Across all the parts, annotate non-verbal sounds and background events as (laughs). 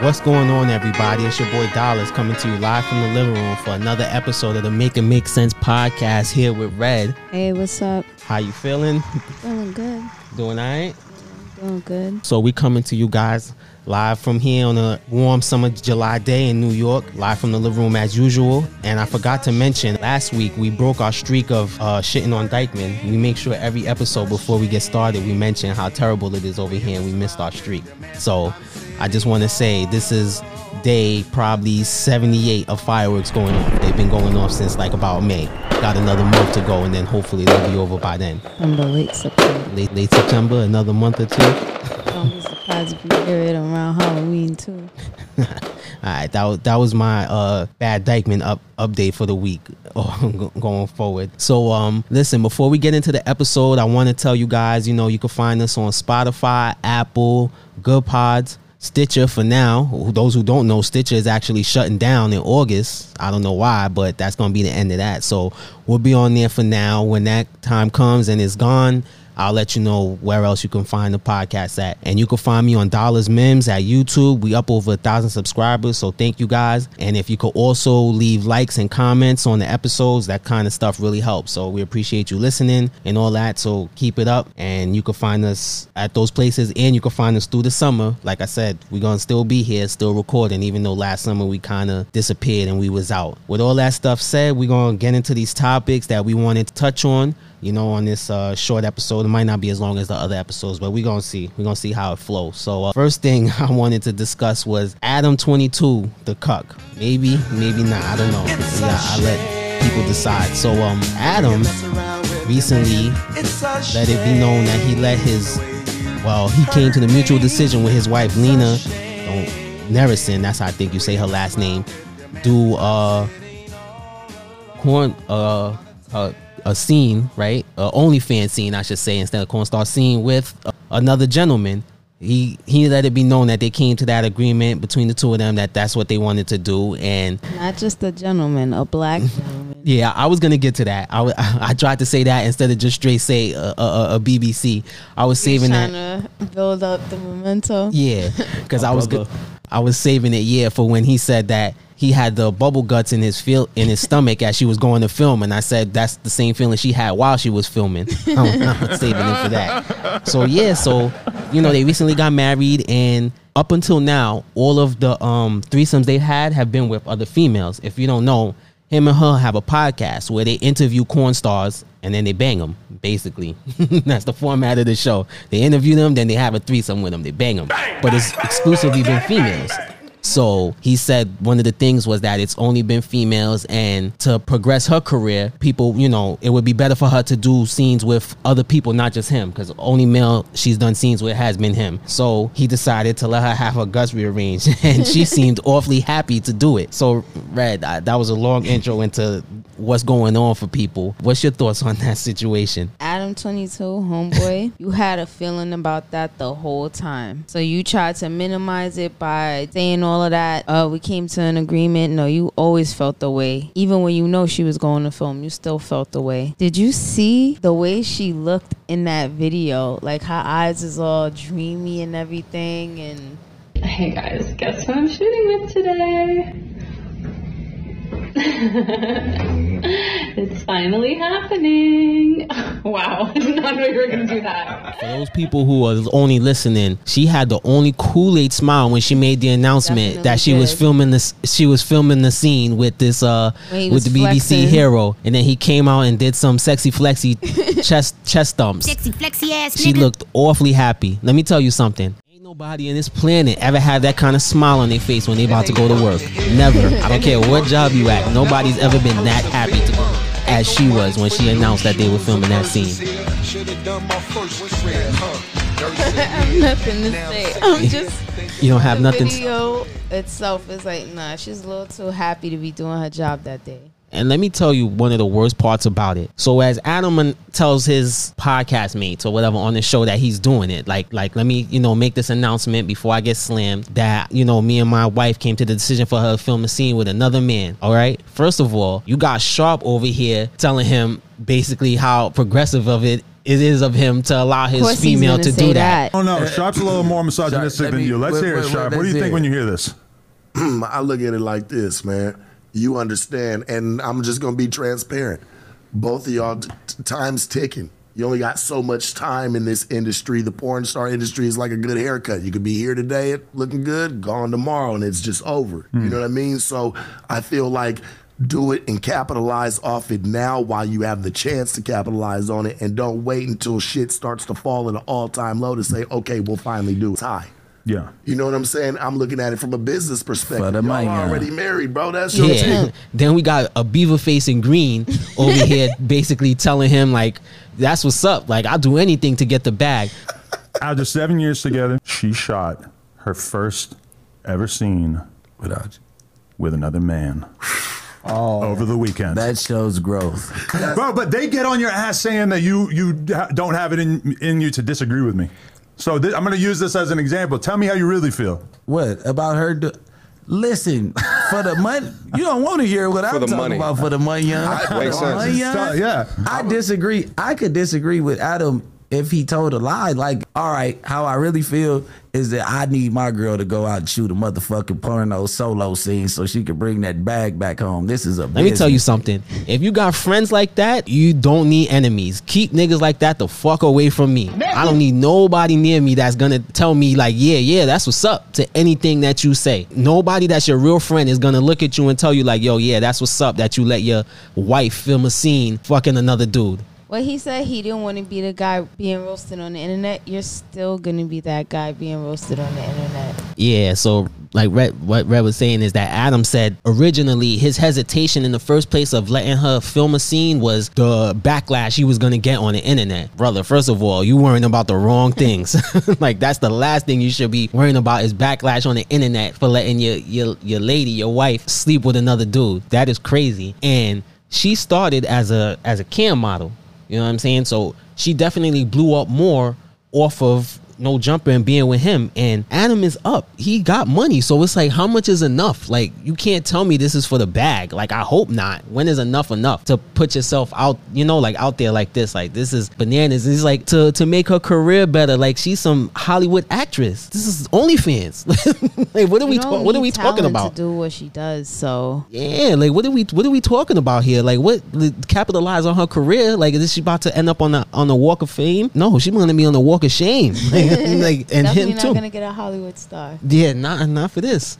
What's going on, everybody? It's your boy Dollars coming to you live from the living room for another episode of the Make It Make Sense podcast here with Redd. Hey, what's up? How you feeling? Feeling good. Doing all right? Doing good. So we coming to you guys live from here on a warm summer July day in New York, live from the living room as usual. And I forgot to mention, last week we broke our streak of uh, shitting on Dyckman. We make sure every episode before we get started, we mention how terrible it is over here and we missed our streak. So I just want to say this is day probably 78 of fireworks going off. They've been going off since like about May. Got another month to go and then hopefully they'll be over by then. From the late September. Late, late September, another month or two. Don't be surprised if you hear it around Halloween too. (laughs) All right, that was, that was my uh, bad Dyckman up update for the week (laughs) oh, going forward. So, um, listen, before we get into the episode, I want to tell you guys, you know, you can find us on Spotify, Apple, Goodpods. Stitcher for now. Those who don't know, Stitcher is actually shutting down in August. I don't know why, but that's going to be the end of that. So we'll be on there for now. When that time comes and it's gone, I'll let you know where else you can find the podcast at. And you can find me on Dollars Mims at YouTube. We up over a thousand subscribers, so thank you guys. And if you could also leave likes and comments on the episodes, that kind of stuff really helps. So we appreciate you listening and all that. So keep it up, and you can find us at those places, and you can find us through the summer. Like I said, we're gonna still be here, still recording, even though last summer we kind of disappeared and we was out. With all that stuff said, we're gonna get into these topics that we wanted to touch on you know, on this uh, short episode. It might not be as long as the other episodes, but we're gonna see. We're gonna see how it flows. So, uh, first thing (laughs) I wanted to discuss was Adam Twenty Two, the cuck. Maybe, maybe not. I don't know. Yeah, I let people decide. So, um, Adam recently let it be known that he let his, well, he came to the mutual decision with his wife Lena, oh, Nerison. That's how I think you say her last name. Do uh, corn uh. uh a scene, right? A OnlyFans scene, I should say, instead of corn star scene with another gentleman. He he let it be known that they came to that agreement between the two of them that that's what they wanted to do, and not just a gentleman, a black (laughs) gentleman. Yeah, I was gonna get to that. I, (laughs) I tried to say that instead of just straight say a, a, a BBC. I was saving that. trying that. to build up the memento. Yeah, because I was brother. I was saving it. Yeah, for when he said that he had the bubble guts in his feel in his stomach as she was going to film, and I said that's the same feeling she had while she was filming. (laughs) I'm, I'm saving it for that. So yeah, so you know they recently got married, and up until now, all of the um threesomes they had have been with other females. If you don't know, him and her have a podcast where they interview corn stars and then they bang them. Basically, (laughs) that's the format of the show. They interview them, then they have a threesome with them. They bang them, but it's exclusively been females. So he said one of the things was that it's only been females, and to progress her career, people, you know, it would be better for her to do scenes with other people, not just him, because only male she's done scenes with has been him. So he decided to let her have her guts rearranged, (laughs) and she (laughs) seemed awfully happy to do it. So, Redd, I, that was a long intro into what's going on for people. What's your thoughts on that situation? Adam 22, homeboy, (laughs) you had a feeling about that the whole time. So you tried to minimize it by saying all of that. Uh, we came to an agreement. No, you always felt the way. Even when you know she was going to film, you still felt the way. Did you see the way she looked in that video? Like her eyes is all dreamy and everything and Hey guys, guess who I'm shooting with today? (laughs) it's finally happening. (laughs) Wow, I did not know you were gonna do that. For those people who are only listening, she had the only Kool Aid smile when she made the announcement Definitely that she was filming this. She was filming the scene with this uh with was the BBC hero, and then he came out and did some sexy flexy (laughs) chest chest thumps. Sexy flexy ass She nigga. looked awfully happy. Let me tell you something. Nobody in this planet ever had that kind of smile on their face when they're about to go to work. Never. I don't care what job you at. Nobody's ever been that happy to go as she was when she announced that they were filming that scene. I have nothing to say. I'm just (laughs) You don't have nothing. to- video itself is like nah she's a little too happy to be doing her job that day And let me tell you one of the worst parts about it. So as Adam tells his podcast mates or whatever on the show that he's doing it, like like let me you know make this announcement before I get slammed that you know me and my wife came to the decision for her to film a scene with another man. All right. First of all, you got Sharp over here telling him basically how progressive of it it is of him to allow his female gonna to say do that. Oh no, Sharp's a little more misogynistic let than me- you. Let's wait, hear it, wait, wait, Sharp. What do you think hear when you hear this? (clears throat) I look at it like this, man. You understand, and I'm just gonna be transparent. Both of y'all, t- time's ticking. You only got so much time in this industry. The porn star industry is like a good haircut. You could be here today looking good, gone tomorrow, and it's just over. You hmm. know what I mean? So I feel like do it and capitalize off it now while you have the chance to capitalize on it, and don't wait until shit starts to fall at an all-time low to say, okay, we'll finally do it. High. Yeah. You know what I'm saying? I'm looking at it from a business perspective. For the Y'all money, yeah. already married, bro. That's your Yeah. thing. then we got a beaver face in green over here, (laughs) basically telling him like, "That's what's up. Like I'll do anything to get the bag." After seven years together, she shot her first ever scene Without you. with another man. (sighs) Oh, over the weekend. That shows growth. Bro, but they get on your ass saying that you you ha- don't have it in in you to disagree with me. So thi- I'm going to use this as an example. Tell me how you really feel. What about her? Do- Listen, for the money, you don't want to hear what I'm talking money. about. For the money, young. Makes For the money, young. Yeah. I disagree. I could disagree with Adam if he told a lie. Like, all right, how I really feel is that I need my girl to go out and shoot a motherfucking porno solo scene so she can bring that bag back home. This is a. Let me tell you something. If you got friends like that, you don't need enemies. Keep niggas like that the fuck away from me. I don't need nobody near me that's gonna tell me like, yeah, yeah, that's what's up to anything that you say. Nobody that's your real friend is gonna look at you and tell you like, yo, yeah, that's what's up that you let your wife film a scene fucking another dude. Well, he said he didn't want to be the guy being roasted on the internet. You're still gonna be that guy being roasted on the internet. Yeah, so like Redd, what Redd was saying is that Adam said originally his hesitation in the first place of letting her film a scene was the backlash he was gonna get on the internet. Brother, first of all, you worrying about the wrong things. (laughs) like that's the last thing you should be worrying about is backlash on the internet for letting your your your lady, your wife, sleep with another dude. That is crazy. And she started as a as a cam model. You know what I'm saying? So she definitely blew up more off of no jumper and being with him. And Adam is up. He got money. So it's like, how much is enough? Like, you can't tell me this is for the bag. Like, I hope not. When is enough enough to put yourself out, you know, like out there like this? Like, this is bananas. It's like to, to make her career better. Like, she's some Hollywood actress. This is OnlyFans. (laughs) like, what are we, ta- what are we talking about? To do what she does, so Yeah, like what are we what are we talking about here? Like what capitalize on her career? Like is she about to end up on the on the walk of fame? No, she's gonna be on the walk of shame. (laughs) like (laughs) and definitely him not too. gonna get a Hollywood star. yeah, not not for this.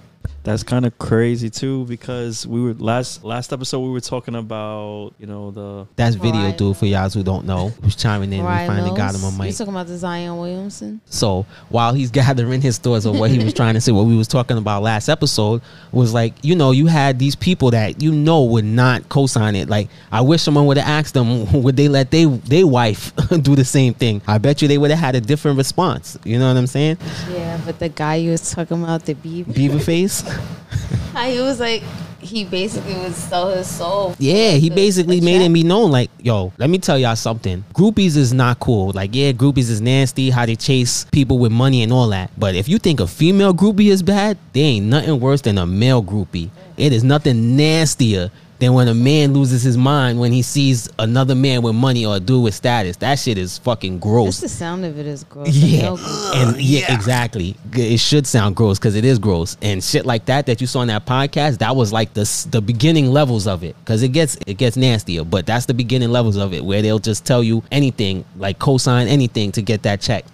That's kind of crazy too because we were last last episode we were talking about you know the That's video Right. dude for y'all who don't know. Who's chiming in? Ryan we finally got him on You mic. talking about the Zion Williamson? So while he's (laughs) gathering his thoughts of what he was trying to say, what we was talking about last episode was like, you know, you had these people that you know would not co-sign it. Like, I wish someone would have asked them, (laughs) would they let they they wife (laughs) do the same thing? I bet you they would have had a different response. You know what I'm saying? Yeah, but the guy you was talking about, the beaver, Beaver face. (laughs) he was like, he basically would sell his soul. Yeah, he The- basically the made it be known like, yo, let me tell y'all something. Groupies is not cool. Like, yeah, groupies is nasty, how they chase people with money and all that. But if you think a female groupie is bad, they ain't nothing worse than a male groupie. It is nothing nastier than when a man loses his mind when he sees another man with money or a dude with status. That shit is fucking gross. Just the sound of it is gross. Yeah, No good. and yeah, exactly. It should sound gross because it is gross, and shit like that that you saw in that podcast. That was like the the beginning levels of it because it gets it gets nastier, but that's the beginning levels of it where they'll just tell you anything, like co-sign anything to get that check.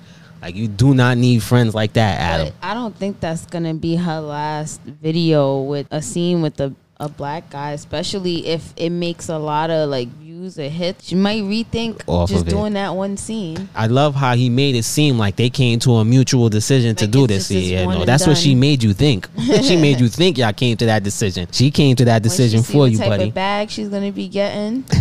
Like you do not need friends like that, Adam. But I don't think that's gonna be her last video with a scene with a, a black guy, especially if it makes a lot of like views or hits. She might rethink Off just of it. doing that one scene. I love how he made it seem like they came to a mutual decision to do this. this Yeah, no, that's what she made you think. (laughs) she made you think y'all came to that decision. She came to that decision for what you, type buddy. Of bag she's gonna be getting. (laughs)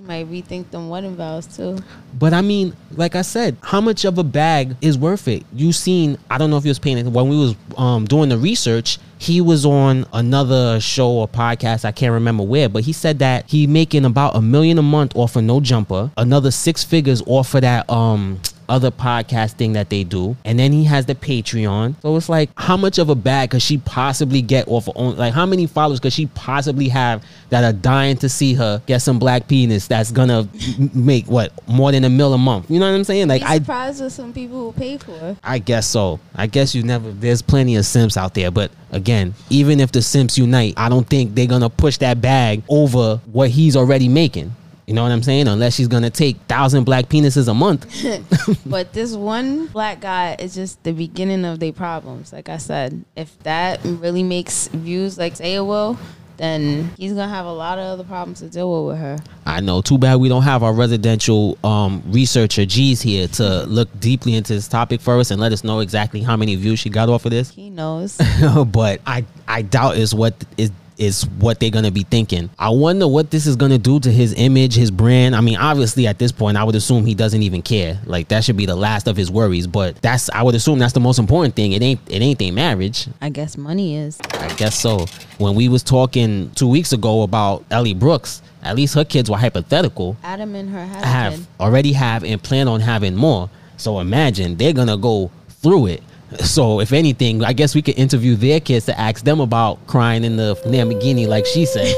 she might rethink them wedding vows too. But I mean, like I said, how much of a bag is worth it? You seen? I don't know if you was paying attention when we was um, doing the research. He was on another show or podcast. I can't remember where, but he said that he making about a million a month off of No Jumper, another six figures off of that um other podcasting that they do, and then he has the Patreon. So it's like, how much of a bag could she possibly get off of own? Like, how many followers could she possibly have that are dying to see her get some black penis that's gonna make what more than a mil a month? You know what I'm saying? Like, I surprised with some people who pay for. I guess so. I guess you never. There's plenty of simps out there, but again, even if the simps unite, I don't think they're gonna push that bag over what he's already making. You know what I'm saying? Unless she's gonna take thousand black penises a month. (laughs) But this one black guy is just the beginning of their problems. Like I said, if that really makes views like say it will, then he's gonna have a lot of other problems to deal with with her. I know. Too bad we don't have our residential um, researcher G's here to look deeply into this topic for us and let us know exactly how many views she got off of this. He knows. (laughs) but I I doubt is what is is what they're gonna be thinking. I wonder what this is gonna do to his image, his brand. I mean, obviously at this point, I would assume he doesn't even care. Like that should be the last of his worries. But that's I would assume that's the most important thing. It ain't it ain't their marriage. I guess money is. I guess so. When we was talking two weeks ago about Ellie Brooks, at least her kids were hypothetical. Adam and her a Have already have and plan on having more. So imagine they're gonna go through it. So if anything, I guess we could interview their kids to ask them about crying in the Lamborghini, like she said,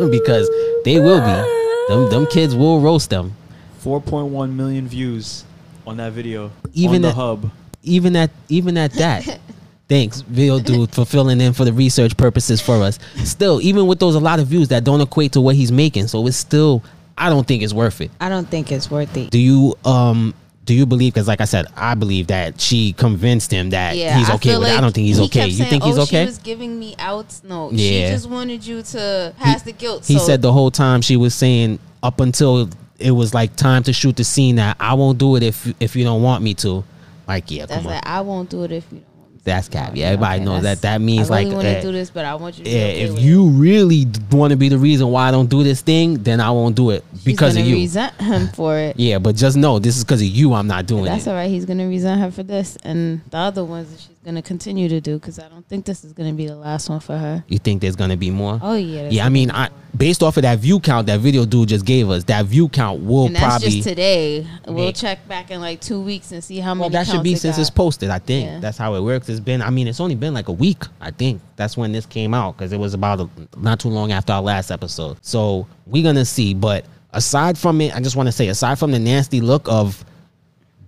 (laughs) because they will be. Them, them kids will roast them. 4.1 million views on that video. Even on the at- hub. even at even at that. (laughs) Thanks, Video Dude, for filling in for the research purposes for us. Still, even with those a lot of views that don't equate to what he's making, so it's still I don't think it's worth it. I don't think it's worth it. Do you um do you believe because like I said, I believe that she convinced him that Yeah, he's okay with it. I don't think he's he okay. You saying, think he's oh, okay? She was giving me outs. No, Yeah. she just wanted you to pass the guilt. he so said the whole time she was saying up until it was like time to shoot the scene that I won't do it if if you don't want me to. Like, yeah, that's come on. like I won't do it if you don't. Want me to." That's cap. Yeah, everybody Okay, knows that that means I really like want eh, to do this, but I want you to. yeah, if with you really want to be the reason why I don't do this thing, then I won't do it She's because of you. resent (laughs) him for it. yeah, but just know this is because of you. I'm not doing it. That's it. all right. He's gonna resent her for this, and the other ones that she's gonna continue to do because I don't think this is gonna be the last one for her. You think there's gonna be more? Oh yeah. yeah, I mean, I based off of that view count that video dude just gave us, that view count will and that's probably just today. We'll check back in like two weeks and see how well, many. that should be it since got. it's posted. I think Yeah. that's how it works. It's been, I mean, it's only been like a week. I think that's when this came out because it was about a, not too long after our last episode. So we're gonna see. But aside from it, I just want to say, aside from the nasty look of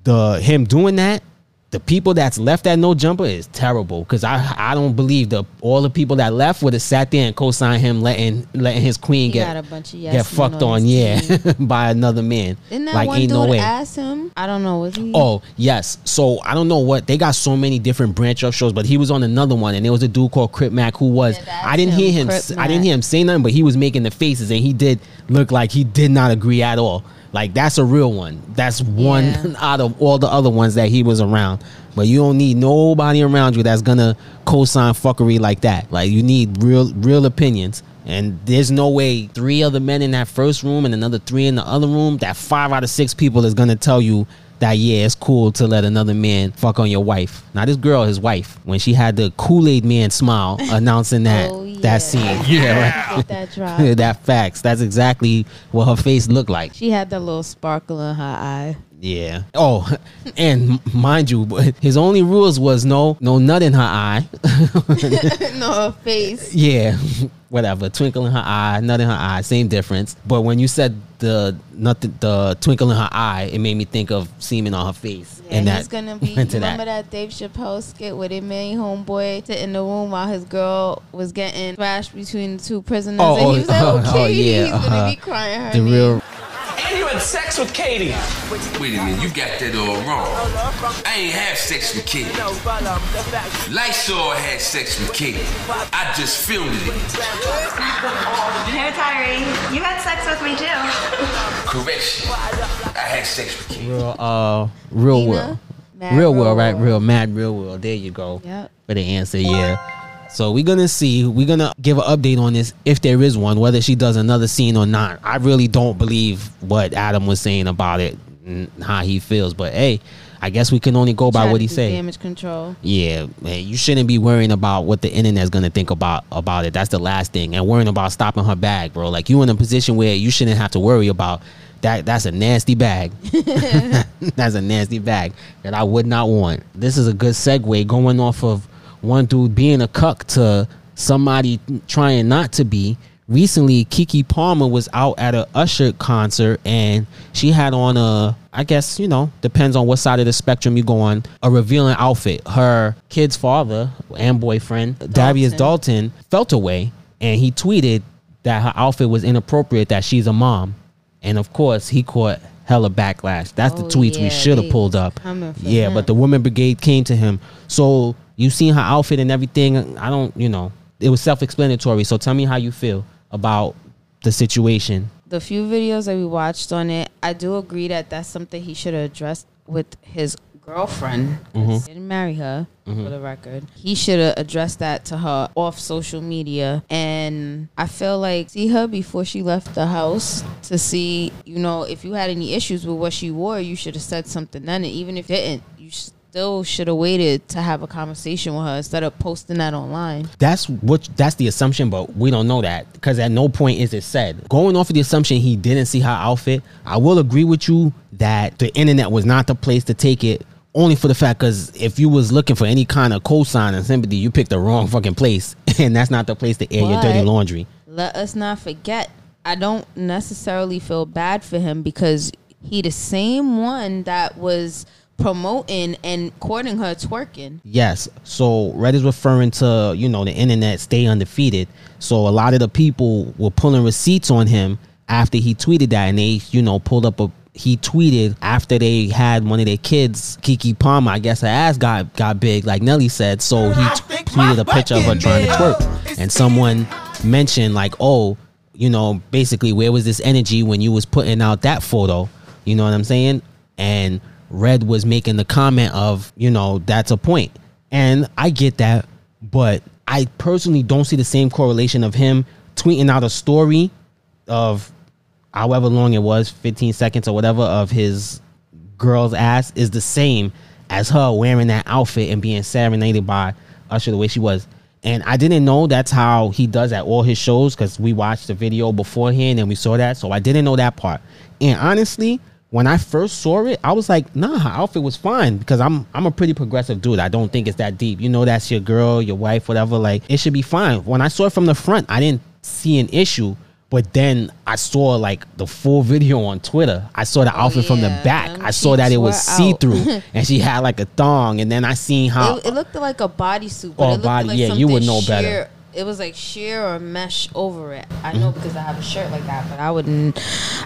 the him doing that, the people that's left at no jumper is terrible because I I don't believe the all the people that left would have sat there and co-signed him letting letting his queen He get a bunch of yes get fucked on on, yeah, (laughs) by another man. Didn't that like one ain't dude no way. ask him? I don't know. Was he? Oh yes. So I don't know what they got so many different branch off shows, but he was on another one, and there was a dude called Crip Mac who was. Yeah, I didn't hear him, him. Crip s- I didn't hear him say nothing, but he was making the faces, and he did look like he did not agree at all. Like that's a real one. That's one Yeah. (laughs) out of all the other ones that he was around. But you don't need nobody around you that's gonna co-sign fuckery like that. Like you need real, real opinions. And there's no way three other men in that first room and another three in the other room. That five out of six people is gonna tell you that yeah, it's cool to let another man fuck on your wife. Now this girl, his wife, when she had the Kool Aid Man smile (laughs) announcing that Oh, yeah. that scene, yeah, Get that drop. (laughs) that facts. That's exactly what her face looked like. She had that little sparkle in her eye. Yeah. Oh, (laughs) and mind you, his only rules was no, no nut in her eye. no, her face. yeah, whatever. Twinkle in her eye, nut in her eye, same difference. But when you said the nut, the twinkle in her eye, it made me think of semen on her face. Yeah, and that he's gonna (laughs) be. Remember that. that. Dave Chappelle skit where they made homeboy sit in the room while his girl was getting thrashed between the two prisoners, Oh, and oh, he was like, oh, "Okay, oh, yeah, he's gonna uh-huh. be crying her The name. real. And you had sex with Katie. Wait a minute, you got that all wrong. I ain't have sex with Katie. Lysol had sex with Katie. I just filmed it. Hey, Tyree, you had sex with me too. Correction. I had sex with Katie. Real, uh, real Nina? world, real Real world, right? Real mad, real world. There you go. Yep. For the answer, yeah. So we're gonna see. We're gonna give an update on this if there is one, whether she does another scene or not. I really don't believe what Adam was saying about it, and how he feels. But hey, I guess we can only go by what he say. Damage control. Yeah, man, you shouldn't be worrying about what the internet's gonna think about about it. That's the last thing, and worrying about stopping her bag, bro. Like you in a position where you shouldn't have to worry about that. That's a nasty bag. (laughs) (laughs) That's a nasty bag that I would not want. This is a good segue going off of one dude being a cuck to somebody trying not to be. Recently, Keke Palmer was out at a Usher concert and she had on a, I guess, you know, depends on what side of the spectrum you go on, a revealing outfit. Her kid's father and boyfriend, Darius Dalton, felt away and he tweeted that her outfit was inappropriate, that she's a mom. And of course, he caught hella backlash. That's the Oh, tweets we should have pulled up. Yeah, but the woman brigade came to him. So you seen her outfit and everything. I don't, you know, it was self explanatory. So tell me how you feel about the situation. the few videos that we watched on it, I do agree that that's something he should have addressed with his girlfriend. Mhm. He didn't marry her, Mhm. for the record. He should have addressed that to her off social media. And I feel like see her before she left the house to see, you know, if you had any issues with what she wore, you should have said something then. And even if you didn't, you still should have waited to have a conversation with her instead of posting that online. That's what that's the assumption, but we don't know that because at no point is it said. Going off of the assumption he didn't see her outfit, I will agree with you that the internet was not the place to take it. Only for the fact, because if you was looking for any kind of cosign and sympathy, you picked the wrong fucking place, (laughs) and that's not the place to air your dirty laundry. let us not forget i don't necessarily feel bad for him because he the same one that was promoting and courting her twerking Yes. So Redd is referring to, you know, the internet stay undefeated. So a lot of the people were pulling receipts on him after he tweeted that and they, you know, pulled up a he tweeted after they had one of their kids, Keke Palmer, I guess her ass got got big, like Nelly said. So he t- tweeted a picture of her trying to twerk. And someone mentioned like, oh, you know, basically where was this energy when you was putting out that photo? You know what I'm saying? And Redd was making the comment of, you know, that's a point. And I get that, but I personally don't see the same correlation of him tweeting out a story of however long it was, 15 seconds or whatever, of his girl's ass is the same as her wearing that outfit and being serenaded by Usher the way she was. And I didn't know that's how he does at all his shows because we watched the video beforehand and we saw that. So I didn't know that part. And honestly, when I first saw it, I was like, nah, her outfit was fine because I'm I'm a pretty progressive dude. I don't think it's that deep. You know, that's your girl, your wife, whatever. Like, it should be fine. When I saw it from the front, I didn't see an issue. But then I saw like the full (laughs) video on Twitter. I saw the oh, outfit from the back. I saw that it was see through, (laughs) and she had like a thong. And then I seen how it, it looked like a bodysuit but Oh, it looked body- like yeah, you would know better. It was like sheer or mesh over it i know because i have a shirt like that but i wouldn't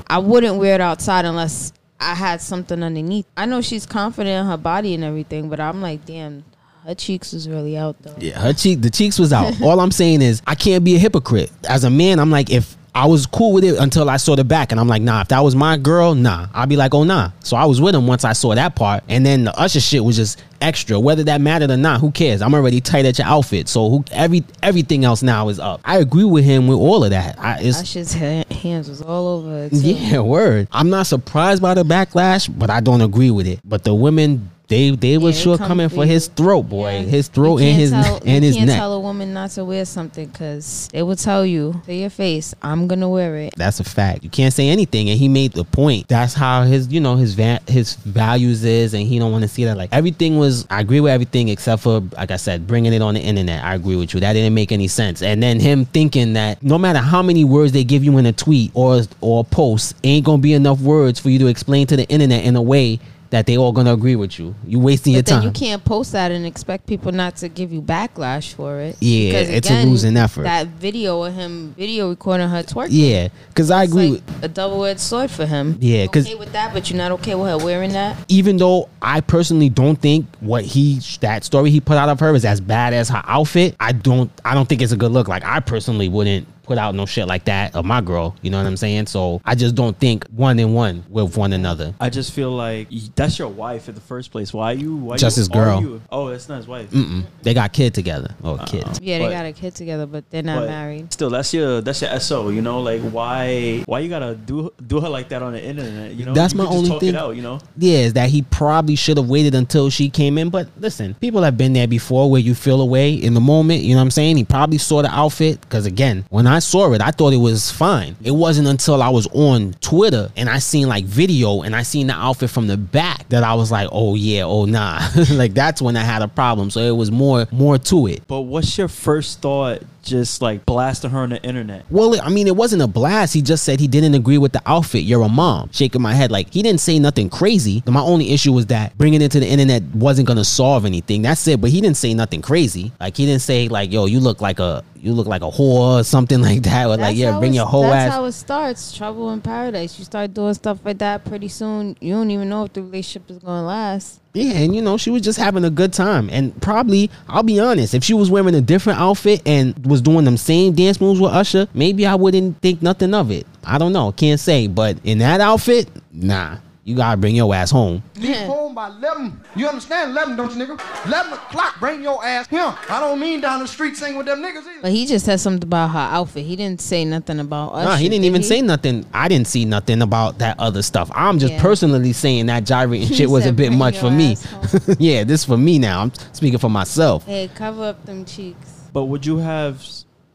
i wouldn't wear it outside unless i had something underneath i know she's confident in her body and everything but i'm like damn her cheeks was really out though Yeah, her cheek, the cheeks was out. (laughs) All I'm saying is, I can't be a hypocrite. As a man, I'm like, if I was cool with it until I saw the back, and I'm like, nah, if that was my girl, nah, I'd be like, oh nah. So I was with him once I saw that part, and then the Usher shit was just extra. Whether that mattered or not, who cares? I'm already tight at your outfit, so who every everything else now is up. I agree with him with all of that. I, it's, Usher's ha- hands was all over (laughs) yeah, word. I'm not surprised by the backlash, but I don't agree with it. But the women, they they were they sure coming for for his throat, boy, his throat and his tell, and you his can't neck. tell a woman not to wear something because they will tell you to your face, "I'm gonna wear it." That's a fact. You can't say anything, and he made the point. That's how his, you know, his va- his values is, and he don't want to see that. Like everything was, I agree with everything except for, like I said, bringing it on the internet. I agree with you. That didn't make any sense. And then him thinking that no matter how many words they give you in a tweet or or a post, ain't gonna be enough words for you to explain to the internet in a way that they all gonna agree with you. You wasting your But then time. you can't post that and expect people not to give you backlash for it. Yeah, Because it's a losing effort. That video of him video recording her twerking. yeah, because I agree like with. a double-edged sword for him. Yeah, You're 'cause- okay with that, but you're not okay with her wearing that. even though I personally don't think what he that story he put out of her is as bad as her outfit, I don't I don't think it's a good look. Like I personally wouldn't put out no shit like that of my girl. You know what I'm saying? So I just don't think one in one with one another. I just feel like that's your wife in the first place. Why you? Why Just you his girl. argue- Oh, that's not his wife. Mm-mm. They got kid together oh, uh-uh. or kids. Yeah, they But- got a kid together, but they're not But married. Still, that's your that's your so. You know, like why why you gotta do do her like that on the internet? You know, That's You my could just only talk thing. It out, you know, Yeah, is that he probably should have waited until she came in. But listen, people have been there before where you feel away in the moment. You know what I'm saying? He probably saw the outfit because again, when I saw it, I thought it was fine. It wasn't until I was on Twitter and I seen like video and I seen the outfit from the back that I was like, oh yeah, oh nah. (laughs) like that's when I had a problem. So it was more more to it. But what's your first thought? Just like blasting her on the internet. Well, I mean, it wasn't a blast. He just said he didn't agree with the outfit. You're a mom. Shaking my head. Like, he didn't say nothing crazy. My only issue was that bringing it to the internet wasn't going to solve anything. That's it. But he didn't say nothing crazy. Like, he didn't say, like, yo, you look like a. You look like a whore or something (laughs) like that. Or like, yeah, bring your whole That's ass. That's how it starts. Trouble in paradise. You start doing stuff like that pretty soon. You don't even know if the relationship is going to last. Yeah, and you know, she was just having a good time. And probably, I'll be honest, if she was wearing a different outfit and was doing them same dance moves with Usher, maybe I wouldn't think nothing of it. I don't know, can't say. But in that outfit, nah, you gotta bring your ass home. Leave (laughs) home by 11. You understand 11, don't you, nigga? 11 o'clock, bring your ass here. I don't mean down the street singing with them niggas either. But he just said something about her outfit. He didn't say nothing about us. Nah, he didn't even say nothing. I didn't see nothing about that other stuff. I'm just Yeah. personally saying that gyrating He shit was a bit much for me. (laughs) yeah, this for me now. I'm speaking for myself. Hey, cover up them cheeks. But would you have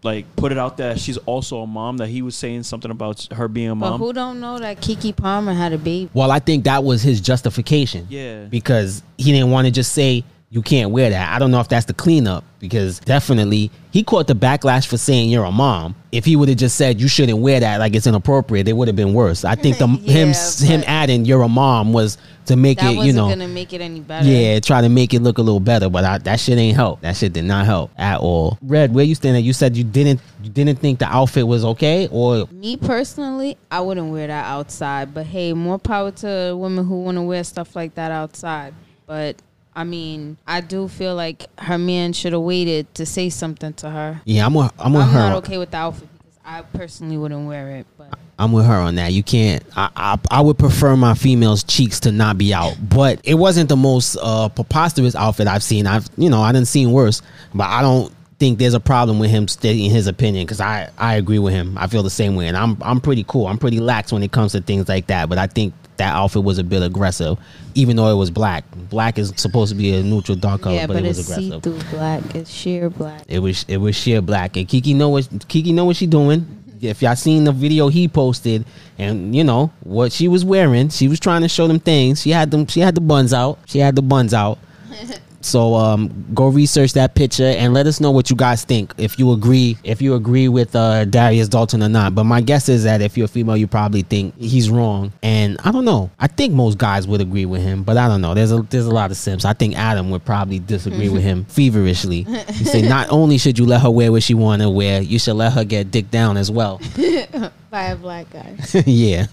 like put it out there? that She's also a mom. That he was saying something about her being a But mom. who don't know that Keke Palmer had a baby? Well, I think that was his justification. Yeah. Because he didn't want to just say you can't wear that. I don't know if that's the cleanup because definitely he caught the backlash for saying you're a mom. If he would have just said you shouldn't wear that, like it's inappropriate, it would have been worse. I think (laughs) the him him adding you're a mom was to make that it, wasn't you know, gonna make it any better. yeah, try to make it look a little better. But I, that shit ain't help. That shit did not help at all. Redd, where you standing? You said you didn't you didn't think the outfit was okay, or Me personally, I wouldn't wear that outside. But hey, more power to women who want to wear stuff like that outside. But I mean, I do feel like her man should have waited to say something to her. yeah, I'm with, I'm with I'm her. not okay with the outfit because I personally wouldn't wear it. But I'm with her on that. You can't. I, I I would prefer my female's cheeks to not be out, but it wasn't the most uh, preposterous outfit I've seen. I've you know I didn't seen worse, but I don't think there's a problem with him stating his opinion because I I agree with him. I feel the same way, and I'm I'm pretty cool. I'm pretty lax when it comes to things like that. But I think that outfit was a bit aggressive, even though it was black. Black is supposed to be a neutral dark color, yeah, but, but, it was it's aggressive. see through black. It's sheer black. It was it was sheer black. And Keke know what Keke know what she doing. If y'all seen the video he posted and you know what she was wearing, she was trying to show them things. She had them she had the buns out. She had the buns out. (laughs) So um go research that picture and let us know what you guys think. If you agree if you agree with uh Darius Dalton or not. But my guess is that if you're a female you probably think he's wrong. And I don't know. I think most guys would agree with him, but I don't know. There's a there's a lot of simps. I think Adam would probably disagree with him (laughs) feverishly. He say (laughs) not only should you let her wear what she want to wear, you should let her get dick down as well. (laughs) By a black guy. yeah.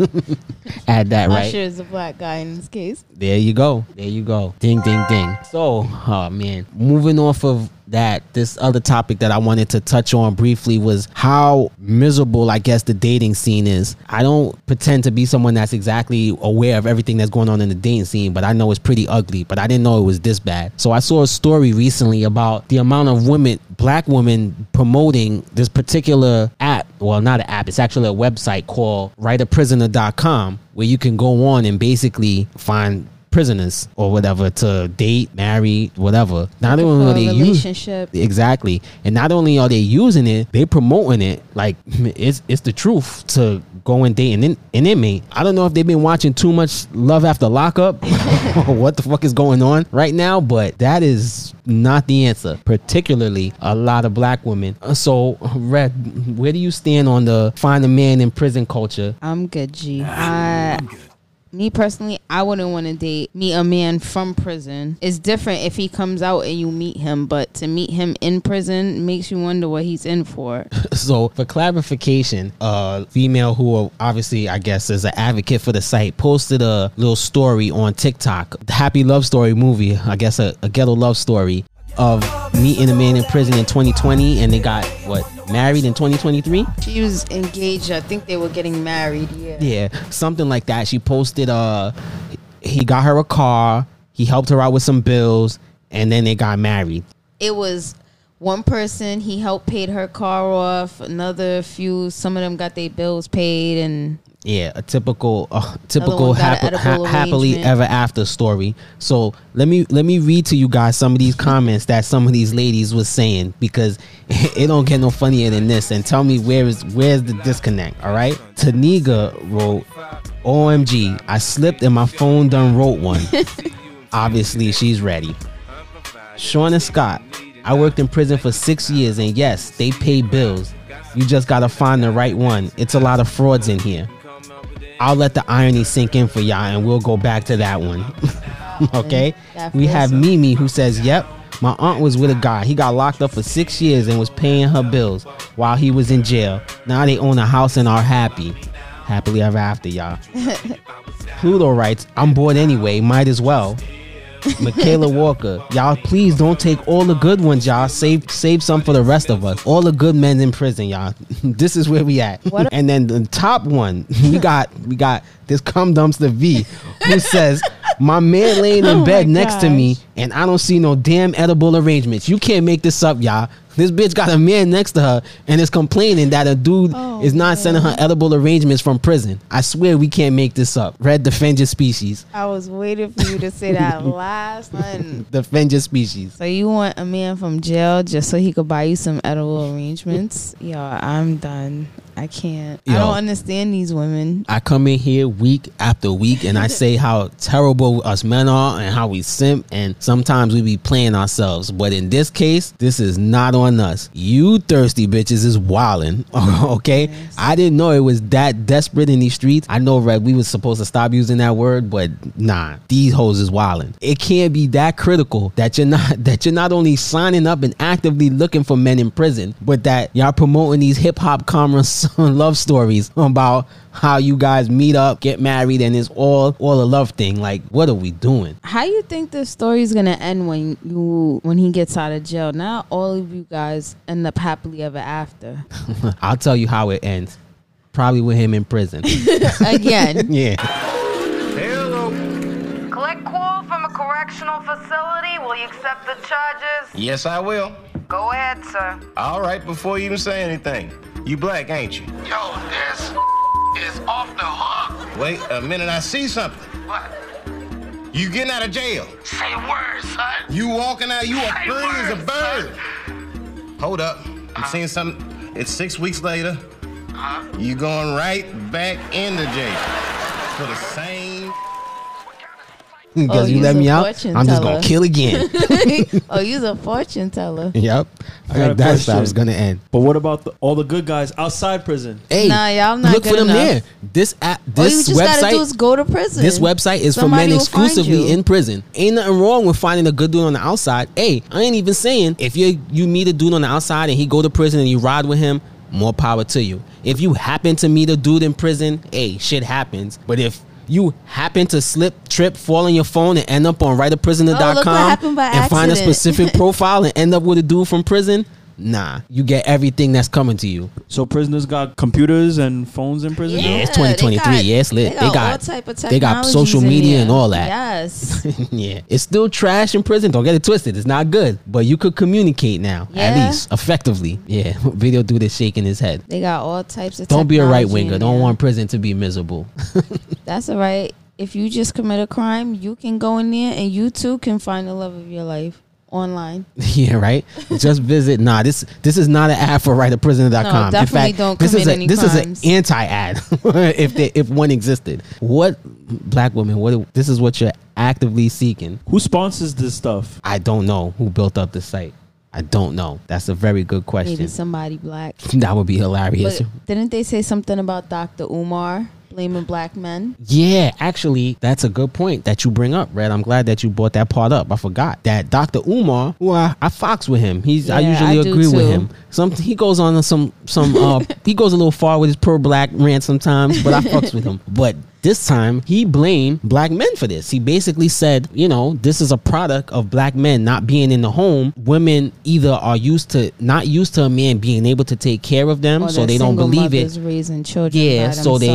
Add that right. Usher is a black guy in this case. There you go. There you go. Ding, ding, ding. So, oh man, moving off of that, this other topic that I wanted to touch on briefly was how miserable, I guess, the dating scene is. I don't pretend to be someone that's exactly aware of everything that's going on in the dating scene, but I know it's pretty ugly, but I didn't know it was this bad. So, I saw a story recently about the amount of women, black women, promoting this particular app. Well, not an app, it's actually a website called writeaprisoner.com where you can go on and basically find prisoners or whatever to date, marry, whatever. Not Looking only are a they relationship. using exactly, and not only are they using it, they promoting it like (laughs) it's it's the truth to go and date an, in- an inmate. I don't know if they've been watching too much Love After Lockup (laughs) what the fuck is going on right now, but that is not the answer. Particularly a lot of black women. Uh, So, Redd, where do you stand on the find a man in prison culture? I'm good, G. I, me personally, I wouldn't want to date meet a man from prison. It's different if he comes out and you meet him, but to meet him in prison makes you wonder what he's in for. (laughs) So, for clarification, a female who obviously, I guess, is an advocate for the site posted a little story on TikTok. Happy Love Story movie, I guess, a, a ghetto love story of meeting a man in prison in 2020 and they got, what, married in 2023? She was engaged. I think they were getting married. Yeah. Yeah, something like that. She posted, uh, he got her a car, he helped her out with some bills, and then they got married. It was One person he helped paid her car off. Another few, some of them got their bills paid, and Yeah, a typical, uh, typical hap- ha- happily ever after story. So let me let me read to you guys some of these comments that some of these ladies was saying because (laughs) it don't get no funnier than this. And tell me where is where's the disconnect? All right, Taniga wrote, "OMG, I slipped and my phone done wrote one." (laughs) Obviously, she's ready. Shauna Scott, I worked in prison for six years, and yes, they pay bills. You just gotta find the right one. It's a lot of frauds in here. I'll let the irony sink in for y'all, and we'll go back to that one. (laughs) okay? We have. Mimi who says, Yep, my aunt was with a guy. He got locked up for six years and was paying her bills while he was in jail. Now they own a house and are happy. Happily ever after, y'all. (laughs) Pluto writes, I'm bored anyway, might as well. Michaela Walker, y'all please don't take all the good ones, y'all. Save save some for the rest of us. All the good men in prison, y'all. (laughs) this is where we at. What- and then the top one, we got we got this cum dumpster V who says, My man laying in Oh bed next to me and I don't see no damn edible arrangements. You can't make this up, y'all. This bitch got a man next to her and is complaining that a dude Oh, is not sending her edible arrangements from prison. I swear we can't make this up. Redd, defend your species. I was waiting for you to say that (laughs) last one. Defend your species. So you want a man from jail just so he could buy you some edible arrangements? Yo, I'm done. I can't. I Yo. don't understand these women. I come in here week after week and I say how terrible us men are and how we simp and sometimes we be playing ourselves. But in this case, this is not on us. You thirsty bitches is wildin'. (laughs) Okay? I didn't know it was that desperate in these streets. I know Redd, we was supposed to stop using that word, but nah, these hoes is wildin'. It can't be that critical that you're not (laughs) that you're not only signing up and actively looking for men in prison, but that y'all promoting these hip hop commerce (laughs) love stories about how you guys meet up, get married, and it's all all a love thing. Like, what are we doing? How you think the story's gonna end when you when he gets out of jail? Now all of you guys end up happily ever after. (laughs) I'll tell you how it ends. Probably with him in prison. (laughs) Again. yeah. Hello. Collect call from a correctional facility. Will you accept the charges? Yes, I will. Go ahead, sir. All right, before you even say anything. You black, ain't you? Yo, this is off the hook. Wait a minute, I see something. What? You getting out of jail. Say words, son. You walking out, you are Say free as a bird. Hold up. I'm seeing something. It's six weeks later. Huh? You going right back into jail for the same. (laughs) Because oh, you let me out, fortune I'm just teller. gonna kill again. (laughs) oh, you's a fortune teller. (laughs) yep. I got a That's how it's gonna end. But what about the, all the good guys outside prison? Hey, Nah, y'all not look for them enough. there. This app, All you this just gotta do website, is go to prison. this website is Somebody for men exclusively in prison. Ain't nothing wrong with finding a good dude on the outside. Hey, I ain't even saying if you you meet a dude on the outside and he go to prison and you ride with him, more power to you. If you happen to meet a dude in prison, hey, shit happens. But if you happen to slip, trip, fall on your phone and end up on Oh, writeaprisoner.com by and find a specific (laughs) profile and end up with a dude from prison, Nah, you get everything that's coming to you. So prisoners got computers and phones in prison. Yeah, now? it's 2023. they got- yeah, it's lit. they They got got, all type of they got social media and all that. Yes. (laughs) yeah, it's still trash in prison. Don't get it twisted. It's not good, but you could communicate now at least effectively. Yeah, (laughs) video dude is shaking his head. They got all types of. Don't be a right technology winger. Don't want prison to be miserable. (laughs) That's all right. If you just commit a crime, you can go in there and you too can find the love of your life online. (laughs) yeah, right. Just visit. Nah, this this is not an ad for writeaprisoner.com. No, In definitely fact, don't this is commit a any this crimes. is an anti ad (laughs) if they, if one existed. What black woman? What this is what you're actively seeking. Who sponsors this stuff? I don't know who built up the site. I don't know. That's a very good question. Maybe somebody black. (laughs) That would be hilarious. But didn't they say something about Dr. Umar blaming black men? Yeah, actually, that's a good point that you bring up, Redd. I'm glad that you brought that part up. I forgot that Dr. Umar, who I, I fox with him. He's I usually I agree with him. Some he goes on some some uh (laughs) he goes a little far with his pro black rant sometimes, but I fucks with him. But this time he blamed black men for this. He basically said, you know, this is a product of black men not being in the home. Women either are used to not used to a man being able to take care of them, so they're don't believe it. raising children Yeah, so they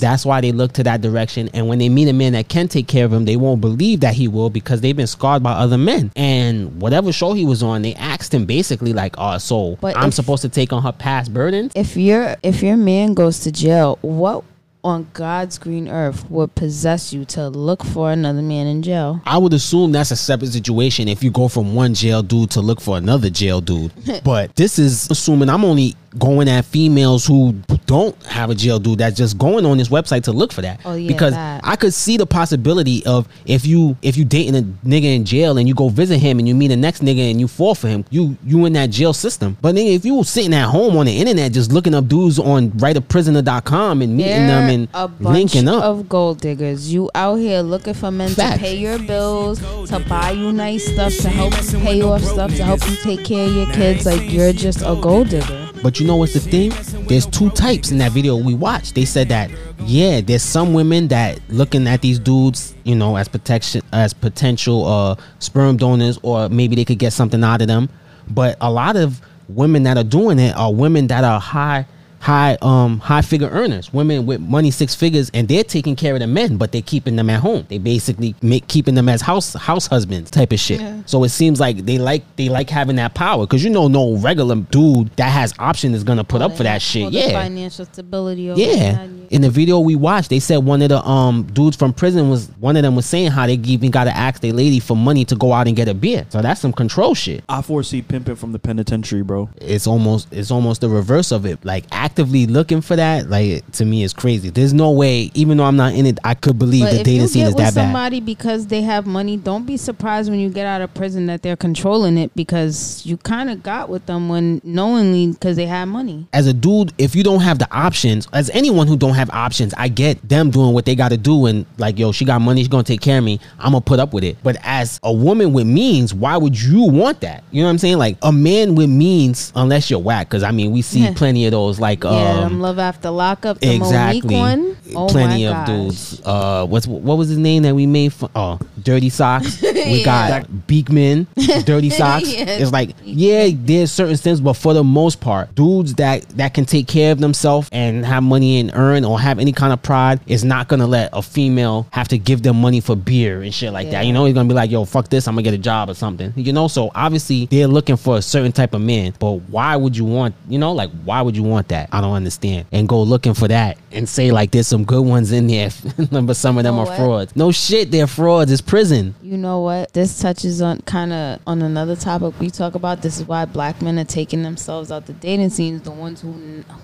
that's why they look to that direction. And when they meet a man that can take care of them, they won't believe that he will because they've been scarred by other men. And whatever show he was on, they asked him basically like, "Oh, so But I'm if- supposed to take on her past burdens?" if your if your man goes to jail, what on God's green earth would possess you to look for another man in jail? I would assume that's a separate situation if you go from one jail dude to look for another jail dude. (laughs) but this is assuming I'm only going at females who don't have a jail dude that's just going on this website to look for that. Oh, yeah, because that. I could see the possibility of if you if you dating a nigga in jail and you go visit him and you meet the next nigga and you fall for him, you you in that jail system. But nigga, if you were sitting at home on the internet just looking up dudes on writeaprisoner.com and meeting them and a bunch linking up. of gold diggers. You out here looking for men Facts. to pay your bills, to buy you nice stuff, to help you pay off stuff, to help you take care of your kids. Like you're just a gold digger. But you know what's the thing? There's two types in that video we watched. They said that yeah, there's some women that looking at these dudes, you know, as protection as potential uh sperm donors or maybe they could get something out of them. But a lot of women that are doing it are women that are high high um high figure earners women with money six figures and they're taking care of the men but they're keeping them at home they basically make keeping them as house house husbands type of shit Yeah. so it seems like they like they like having that power because you know no regular dude that has option is gonna put up for that shit yeah financial stability. Over yeah. In the video we watched they said one of the um dudes from prison was one of them was saying how they even gotta ask their lady for money to go out and get a beer so that's some control shit I foresee pimping from the penitentiary, bro. it's almost it's almost the reverse of it. Like actively looking for that, like to me, is crazy. There's no way, even though I'm not in it, I could believe But the if dating you scene get is with that bad. somebody because they have money, don't be surprised when you get out of prison that they're controlling it because you kind of got with them when knowingly because they had money. As a dude, if you don't have the options, as anyone who don't have options, I get them doing what they got to do and like, yo, she got money, she's gonna take care of me. I'm gonna put up with it. But as a woman with means, why would you want that? You know what I'm saying? Like a man with means, unless you're whack, because I mean, we see (laughs) plenty of those. Like, yeah, um, love after lockup, the exactly. Monique one. Oh Plenty of dudes. Uh, what's what was his name that we made? For, oh, Dirty Socks. (laughs) We Yeah. got Beekman, Dirty (laughs) Socks. Yeah. It's like yeah, there's certain things, but for the most part, dudes that that can take care of themselves and have money and earn or have any kind of pride is not gonna let a female have to give them money for beer and shit like that. You know, he's gonna be like, yo, fuck this, I'm gonna get a job or something. You know, so obviously they're looking for a certain type of man, but why would you want? You know, like why would you want that? I don't understand. And go looking for that and say like there's some good ones in there, (laughs) but some of them know are what? frauds. No shit, they're frauds. It's prison. You know what? This touches on kind of on another topic we talk about. This is why black men are taking themselves out the dating scenes, the ones who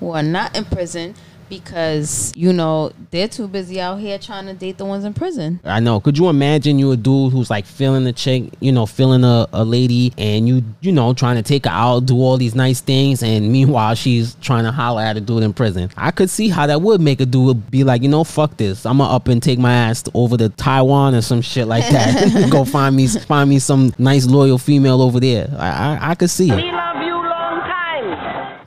who are not in prison, because you know they're too busy out here trying to date the ones in prison. I know. Could you imagine you a dude who's like feeling a chick, you know, feeling a, a lady, and you, you know, trying to take her out, do all these nice things, and meanwhile she's trying to holler at a dude in prison. I could see how that would make a dude be like, you know, fuck this. I'm gonna up and take my ass over to Taiwan or some shit like that. (laughs) (laughs) Go find me, find me some nice loyal female over there. I, I, I could see it.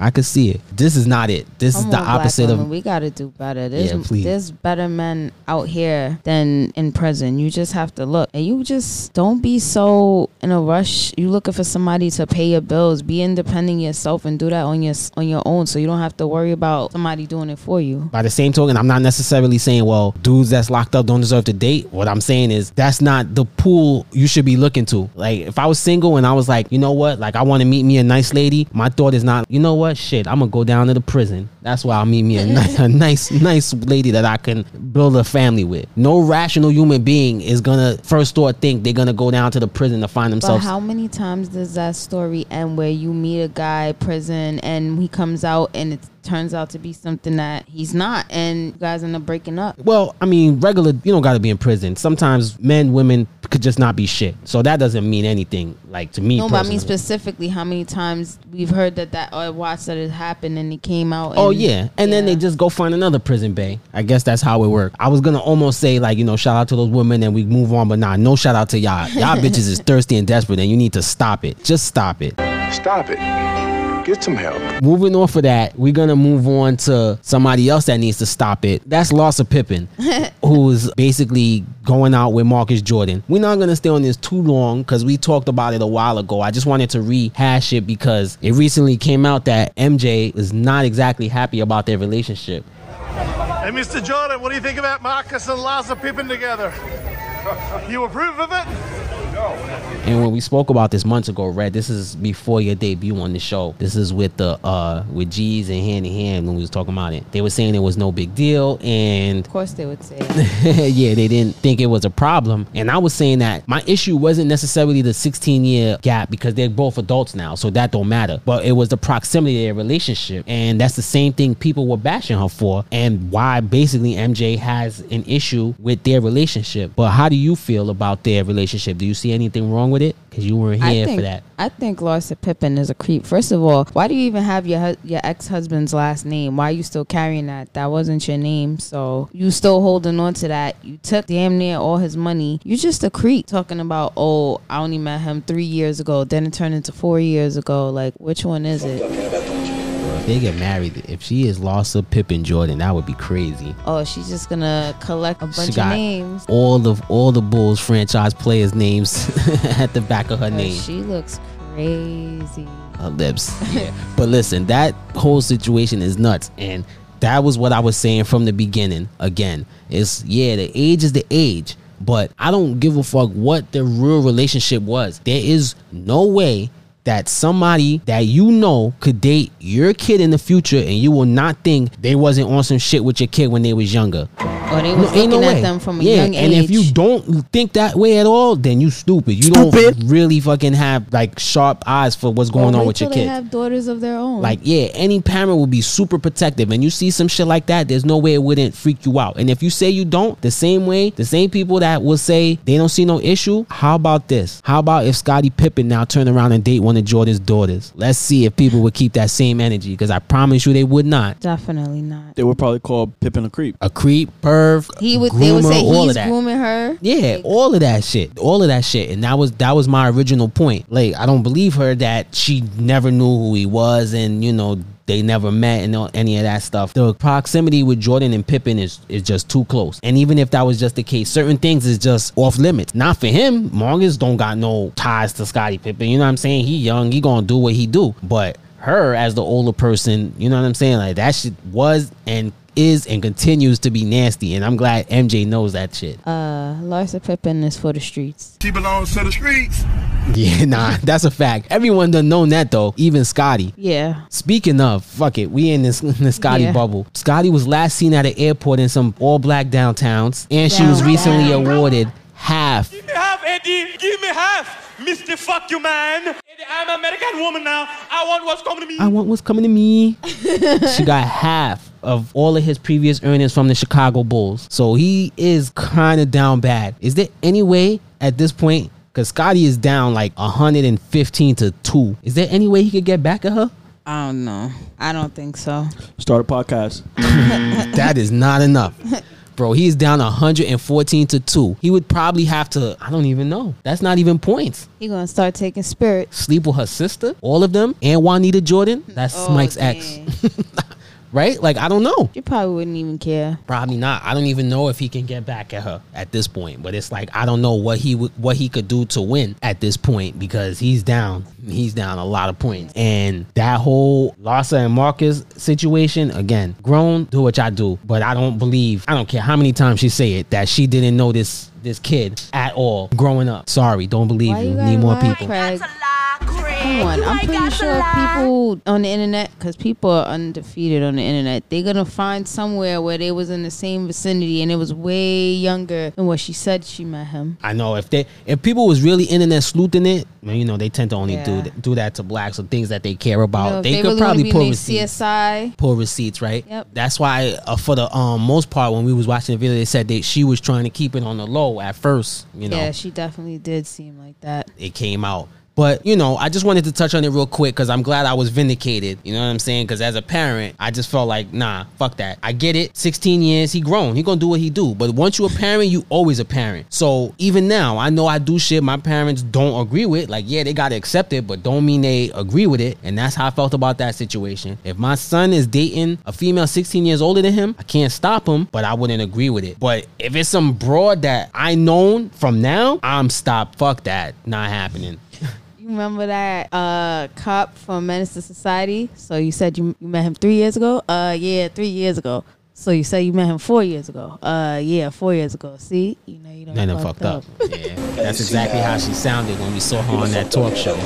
I could see it. This is not it. This is the opposite women, of. we got to do better. There's, Yeah, please. there's better men out here than in prison. You just have to look, and you just don't be so in a rush. You looking for somebody to pay your bills. Be independent yourself and do that on your on your own, so you don't have to worry about somebody doing it for you. By the same token, I'm not necessarily saying, well, dudes that's locked up don't deserve to date. What I'm saying is that's not the pool you should be looking to. Like, if I was single and I was like, you know what, like I want to meet me a nice lady, my thought is not, you know what, shit, I'm gonna go down to the prison. That's why I'll meet me a, ni- (laughs) a nice, nice lady that I can build a family with. No rational human being is gonna first thought think they're gonna go down to the prison to find But themselves. how many times does that story end where you meet a guy prison and he comes out and it turns out to be something that he's not, and you guys end up breaking up? Well, I mean, regular, you don't got to be in prison. Sometimes men, women could just not be shit. So that doesn't mean anything, like to me. No, but I mean specifically, how many times we've heard that that or watched that it happened and it came out. Oh and- yeah, and then they just go find another prison bay. I guess that's how it worked. I was gonna almost say like you know shout out to those women and we move on, but nah, no shout out to y'all. Y'all (laughs) bitches is thirsty and desperate, and you need to stop it. Just stop it. Stop it. Get some help. Moving off of that, we're gonna move on to somebody else that needs to stop it. That's Larsa Pippen, (laughs) who's basically going out with Marcus Jordan. We're not gonna stay on this too long because we talked about it a while ago. I just wanted to rehash it because it recently came out that MJ is not exactly happy about their relationship. Hey, Mr. Jordan, what do you think about Marcus and Larsa Pippen together? (laughs) You approve of it? And when we spoke about this months ago, Redd, this is before your debut on the show. This is with the uh with G's and hand in hand when we was talking about it. They were saying it was no big deal and Of course they would say (laughs) yeah, they didn't think it was a problem. And I was saying that my issue wasn't necessarily the 16 year gap because they're both adults now, so that don't matter. But it was the proximity of their relationship. And that's the same thing people were bashing her for and why basically MJ has an issue with their relationship. But how do you feel about their relationship? Do you see anything wrong with it? Because you weren't here think, for that. I think Larsa Pippen is a creep. First of all, why do you even have your your ex husband's last name? Why are you still carrying that? That wasn't your name, so you still holding on to that. You took damn near all his money. You're just a creep. Talking about oh, I only met him three years ago, then it turned into four years ago. Like which one is it? If they get married, if she is Larsa Pippen Jordan, that would be crazy. Oh, she's just gonna collect a bunch of names. all of all the Bulls franchise players' names (laughs) at the back of her But name. She looks crazy. her lips. Yeah. but listen, that whole situation is nuts. And that was what I was saying from the beginning. Again, it's yeah, the age is the age, but I don't give a fuck what the real relationship was. There is no way that somebody that you know could date your kid in the future and you will not think they wasn't on some shit with your kid when they was younger. Or they was ain't looking at way. them from a yeah, young and age. And if you don't think that way at all, then you stupid. You don't really fucking have like sharp eyes for what's going Or on with your till they kid. have daughters of their own. Like, yeah, any parent will be super protective. And you see some shit like that, there's no way it wouldn't freak you out. And if you say you don't, the same way, the same people that will say they don't see no issue, how about this? How about if Scottie Pippen now turn around and date one of Jordan's daughters? Let's see if people would keep that same energy because I promise you they would not. Definitely not. They would probably call Pippen a creep. A creep, perv, He would. They would say all of he's that. grooming her. Yeah, all of that shit, all of that shit, and that was that was my original point. Like, I don't believe her that she never knew who he was, and you know they never met and all, any of that stuff. The proximity with Jordan and Pippen is is just too close. And even if that was just the case, certain things is just off limits. Not for him. Marcus don't got no ties to Scottie Pippen. You know what I'm saying? He young. He gonna do what he do. But her as the older person, you know what I'm saying? Like that shit was and is and continues to be nasty. And I'm glad MJ knows that shit. Uh, Larsa Pippen is for the streets. She belongs to the streets. Yeah, (laughs) nah, that's a fact. Everyone done known that though, even Scottie. Yeah. Speaking of, fuck it, we in this (laughs) in the Scottie Yeah. bubble. Scottie was last seen at an airport in some all black downtowns, and she was Down. recently awarded half. Give me half, Eddie. Give me half. Mr. Fuck you, man. I'm an American woman now. I want what's coming to me. I want what's coming to me. (laughs) she got half of all of his previous earnings from the Chicago Bulls. So he is kind of down bad. Is there any way at this point, because Scottie is down like 115 to 2, is there any way he could get back at her? I don't know. I don't think so. Start a podcast. (laughs) that is not enough. Bro, he's down 114 to 2. He would probably have to, I don't even know. That's not even points. He gonna start taking spirit. Sleep with her sister, all of them, and Juanita Jordan. That's Oh, Mike's ex. (laughs) right? Like, I don't know. You probably wouldn't even care. Probably not. I don't even know if he can get back at her at this point. But it's like I don't know what he would what he could do to win at this point because he's down. He's down a lot of points. And that whole Larsa and Marcus situation, again, grown, do what y'all do. But I don't believe I don't care how many times she say it that she didn't know this this kid at all growing up. Sorry, don't believe Why you. you Need more lie, people. Craig? Come on, I'm pretty sure people on the internet, because people are undefeated on the internet, they're gonna find somewhere where they was in the same vicinity and it was way younger than what she said she met him. I know if they if people was really internet sleuthing it, well, you know they tend to only do Yeah. th- do that to blacks or things that they care about. You know, they, they could really probably pull receipts. CSI. Pull receipts, right? Yep. That's why uh, for the um most part when we was watching the video, they said that she was trying to keep it on the low at first. You know, Yeah, she definitely did seem like that. it came out But you know, I just wanted to touch on it real quick because I'm glad I was vindicated. You know what I'm saying? Because as a parent, I just felt like, nah, fuck that. I get it. 16 years, he grown. He gonna do what he do. But once you a parent, you always a parent. So even now, I know I do shit my parents don't agree with. Like, yeah, they gotta accept it, but don't mean they agree with it. And that's how I felt about that situation. If my son is dating a female 16 years older than him, I can't stop him, but I wouldn't agree with it. But if it's some broad that I known from now, I'm stopped. Fuck that. Not happening. You remember that uh, cop from Menace to Society? So you said you, you met him three years ago? Uh, yeah, three years ago. So you say you met him four years ago? Uh, yeah, four years ago. See, you know you don't Then fucked up. Yeah, that's exactly how she sounded when we saw her on that talk show.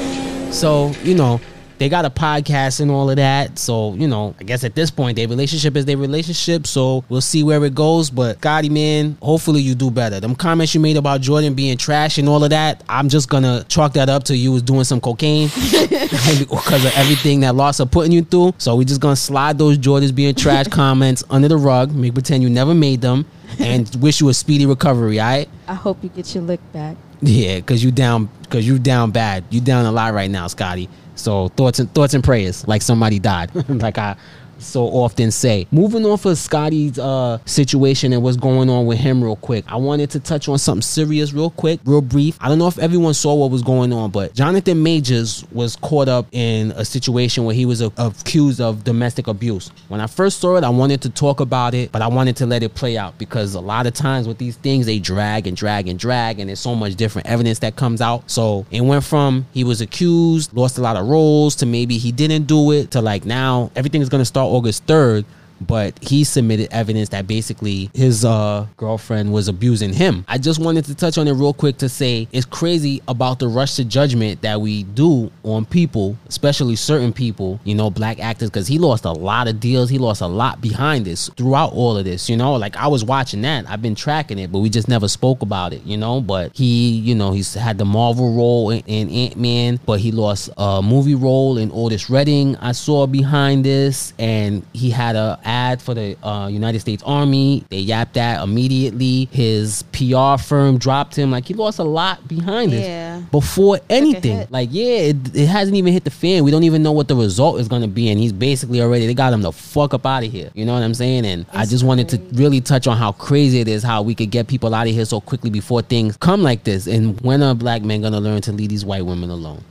So you know, they got a podcast and all of that. So you know, I guess at this point, their relationship is their relationship. So we'll see where it goes. But Gotti, man, hopefully you do better. Them comments you made about Jordan being trash and all of that, I'm just gonna chalk that up to you was doing some cocaine (laughs) because of everything that Larsa putting you through. So we just gonna slide those Jordans being trash (laughs) comments under the rug, make pretend you never made them, and (laughs) wish you a speedy recovery. All right. I hope you get your lick back. Yeah, cause you down, cause you down bad. You down a lot right now, Scottie. So thoughts and thoughts and prayers, like somebody died, (laughs) like I so often say. Moving off of Scottie's uh, situation and what's going on with him, real quick. I wanted to touch on something serious, real quick, real brief. I don't know if everyone saw what was going on, but Jonathan Majors was caught up in a situation where he was a- accused of domestic abuse. When I first saw it, I wanted to talk about it, but I wanted to let it play out because a lot of times with these things, they drag and drag and drag, and there's so much different evidence that comes out. So it went from he was accused, lost a lot of roles, to maybe he didn't do it, to like now everything is going to start August 3rd. But he submitted evidence that basically his uh, girlfriend was abusing him. I just wanted to touch on it real quick to say it's crazy about the rush to judgment that we do on people, especially certain people, you know, black actors, because he lost a lot of deals. He lost a lot behind this throughout all of this, you know. Like I was watching that, I've been tracking it, but we just never spoke about it, you know. But he, you know, he's had the Marvel role in, in Ant Man, but he lost a movie role in Otis Redding. I saw behind this, and he had a ad for the uh, United States Army. They yapped that immediately. His PR firm dropped him. Like he lost a lot behind Yeah. this before anything. Like yeah, it, it hasn't even hit the fan. We don't even know what the result is going to be, and he's basically already. They got him the fuck up out of here. You know what I'm saying? And I just wanted to really touch on how crazy it is how we could get people out of here so quickly before things come like this. And when are black men gonna learn to leave these white women alone?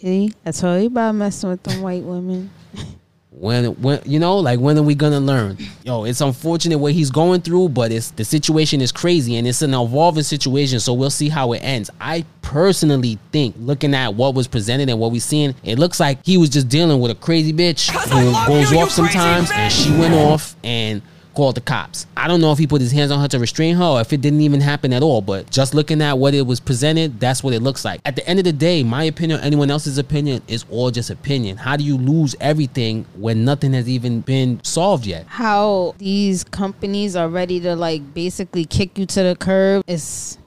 See, I told you about messing with them white women. (laughs) when when you know like when are we gonna learn? Yo it's unfortunate what he's going through but it's the situation is crazy and it's an evolving situation so we'll see how it ends. I personally think looking at what was presented and what we seen it looks like he was just dealing with a crazy bitch who goes off sometimes and she went off and called the cops. I don't know if he put his hands on her to restrain her or if it didn't even happen at all, but just looking at what it was presented, that's what it looks like. At the end of the day, my opinion anyone else's opinion is all just opinion. How do you lose everything when nothing has even been solved yet? How these companies are ready to like basically kick you to the curb is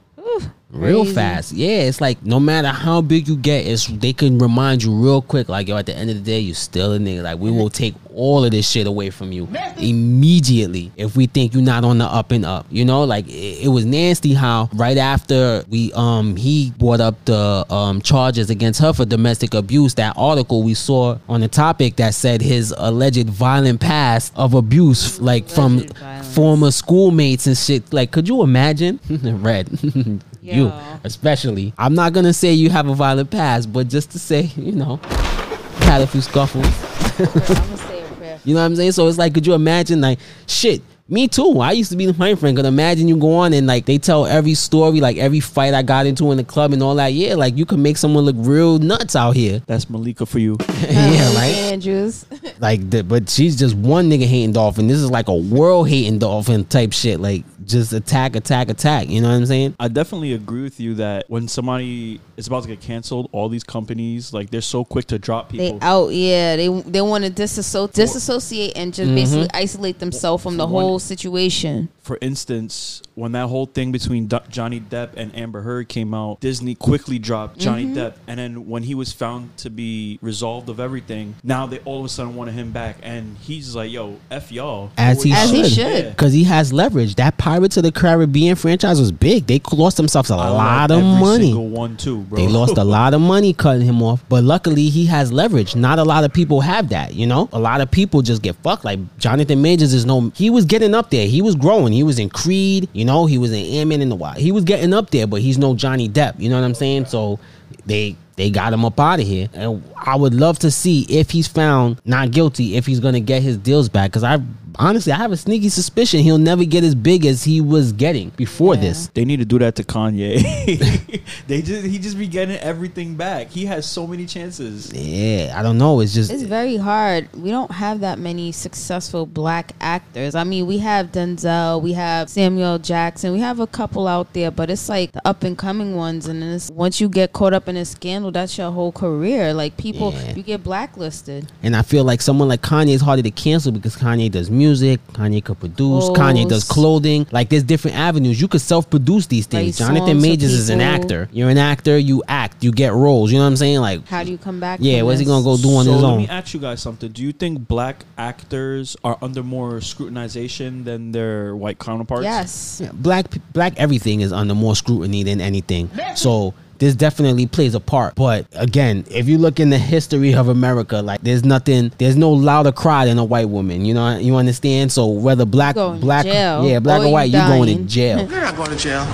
Real crazy. fast. Yeah, it's like no matter how big you get, it's they can remind you real quick, like yo, at the end of the day, you still a nigga. Like we will take all of this shit away from you immediately if we think you're not on the up and up. You know, like it, it was nasty how right after we um he brought up the um charges against her for domestic abuse, that article we saw on the topic that said his alleged violent past of abuse, like from former schoolmates and shit. Like, could you imagine? (laughs) Redd. (laughs) you especially. I'm not gonna say you have a violent past, but just to say, you know, had a few scuffles. (laughs) you know what I'm saying? So it's like, could you imagine, like, shit. Me too. I used to be the my friend. Could imagine you go on and like they tell every story, like every fight I got into in the club and all that. Yeah, like you can make someone look real nuts out here. That's Malika for you. (laughs) yeah, right. Andrews. (laughs) Like, the, but she's just one nigga hating dolphin. This is like a world hating dolphin type shit. Like, just attack, attack, attack. You know what I'm saying? I definitely agree with you that when somebody is about to get canceled, all these companies like they're so quick to drop people. They out, yeah. They they want to disasso- disassociate and just Mhm. basically isolate themselves from the whole situation. For instance, when that whole thing between D- Johnny Depp and Amber Heard came out, Disney quickly dropped Johnny Mhm. Depp, and then when he was found to be resolved of everything, now they all of a sudden wanted him back, and he's like, "Yo, f y'all." As he As he should, should. because he has leverage. That Pirates of the Caribbean franchise was big. They lost themselves a I lot of every money. single one too, bro. They lost a (laughs) lot of money cutting him off, but luckily he has leverage. Not a lot of people have that, you know. A lot of people just get fucked. Like Jonathan Majors is no. He was getting up there. He was growing. He was in Creed, you know. He was in Ant-Man in the Wild. He was getting up there, but he's no Johnny Depp. You know what I'm saying? So they they got him up out of here, and I would love to see if he's found not guilty, if he's gonna get his deals back. Because I honestly I have a sneaky suspicion he'll never get as big as he was getting before this. They need to do that to Kanye. (laughs) they just he just be getting everything back. He has so many chances. Yeah, I don't know. It's just It's very hard. We don't have that many successful black actors. I mean, we have Denzel, we have Samuel Jackson, we have a couple out there, but it's like the up and coming ones. And it's, once you get caught up in a scandal, that's your whole career. Like people, Yeah. you get blacklisted. And I feel like someone like Kanye is harder to cancel because Kanye does music, Kanye could produce, oh, Kanye does clothing. Like there's different avenues. You could self-produce these things. Write Jonathan songs Majors is an actor. You're an actor. You act. You get roles. You know what I'm saying? Like How do you come back? Yeah, from what's he gonna go do on so his let own? me ask you guys something. Do you think black actors are under more scrutinization than their white counterparts? Yes. Yeah, black black everything is under more scrutiny than anything. So this definitely plays a part. But again, if you look in the history of America, like there's nothing, there's no louder cry than a white woman. You know, you understand. So whether black, going black, jail yeah, black or or you white, you going to dying. jail. (laughs) You're not going to jail.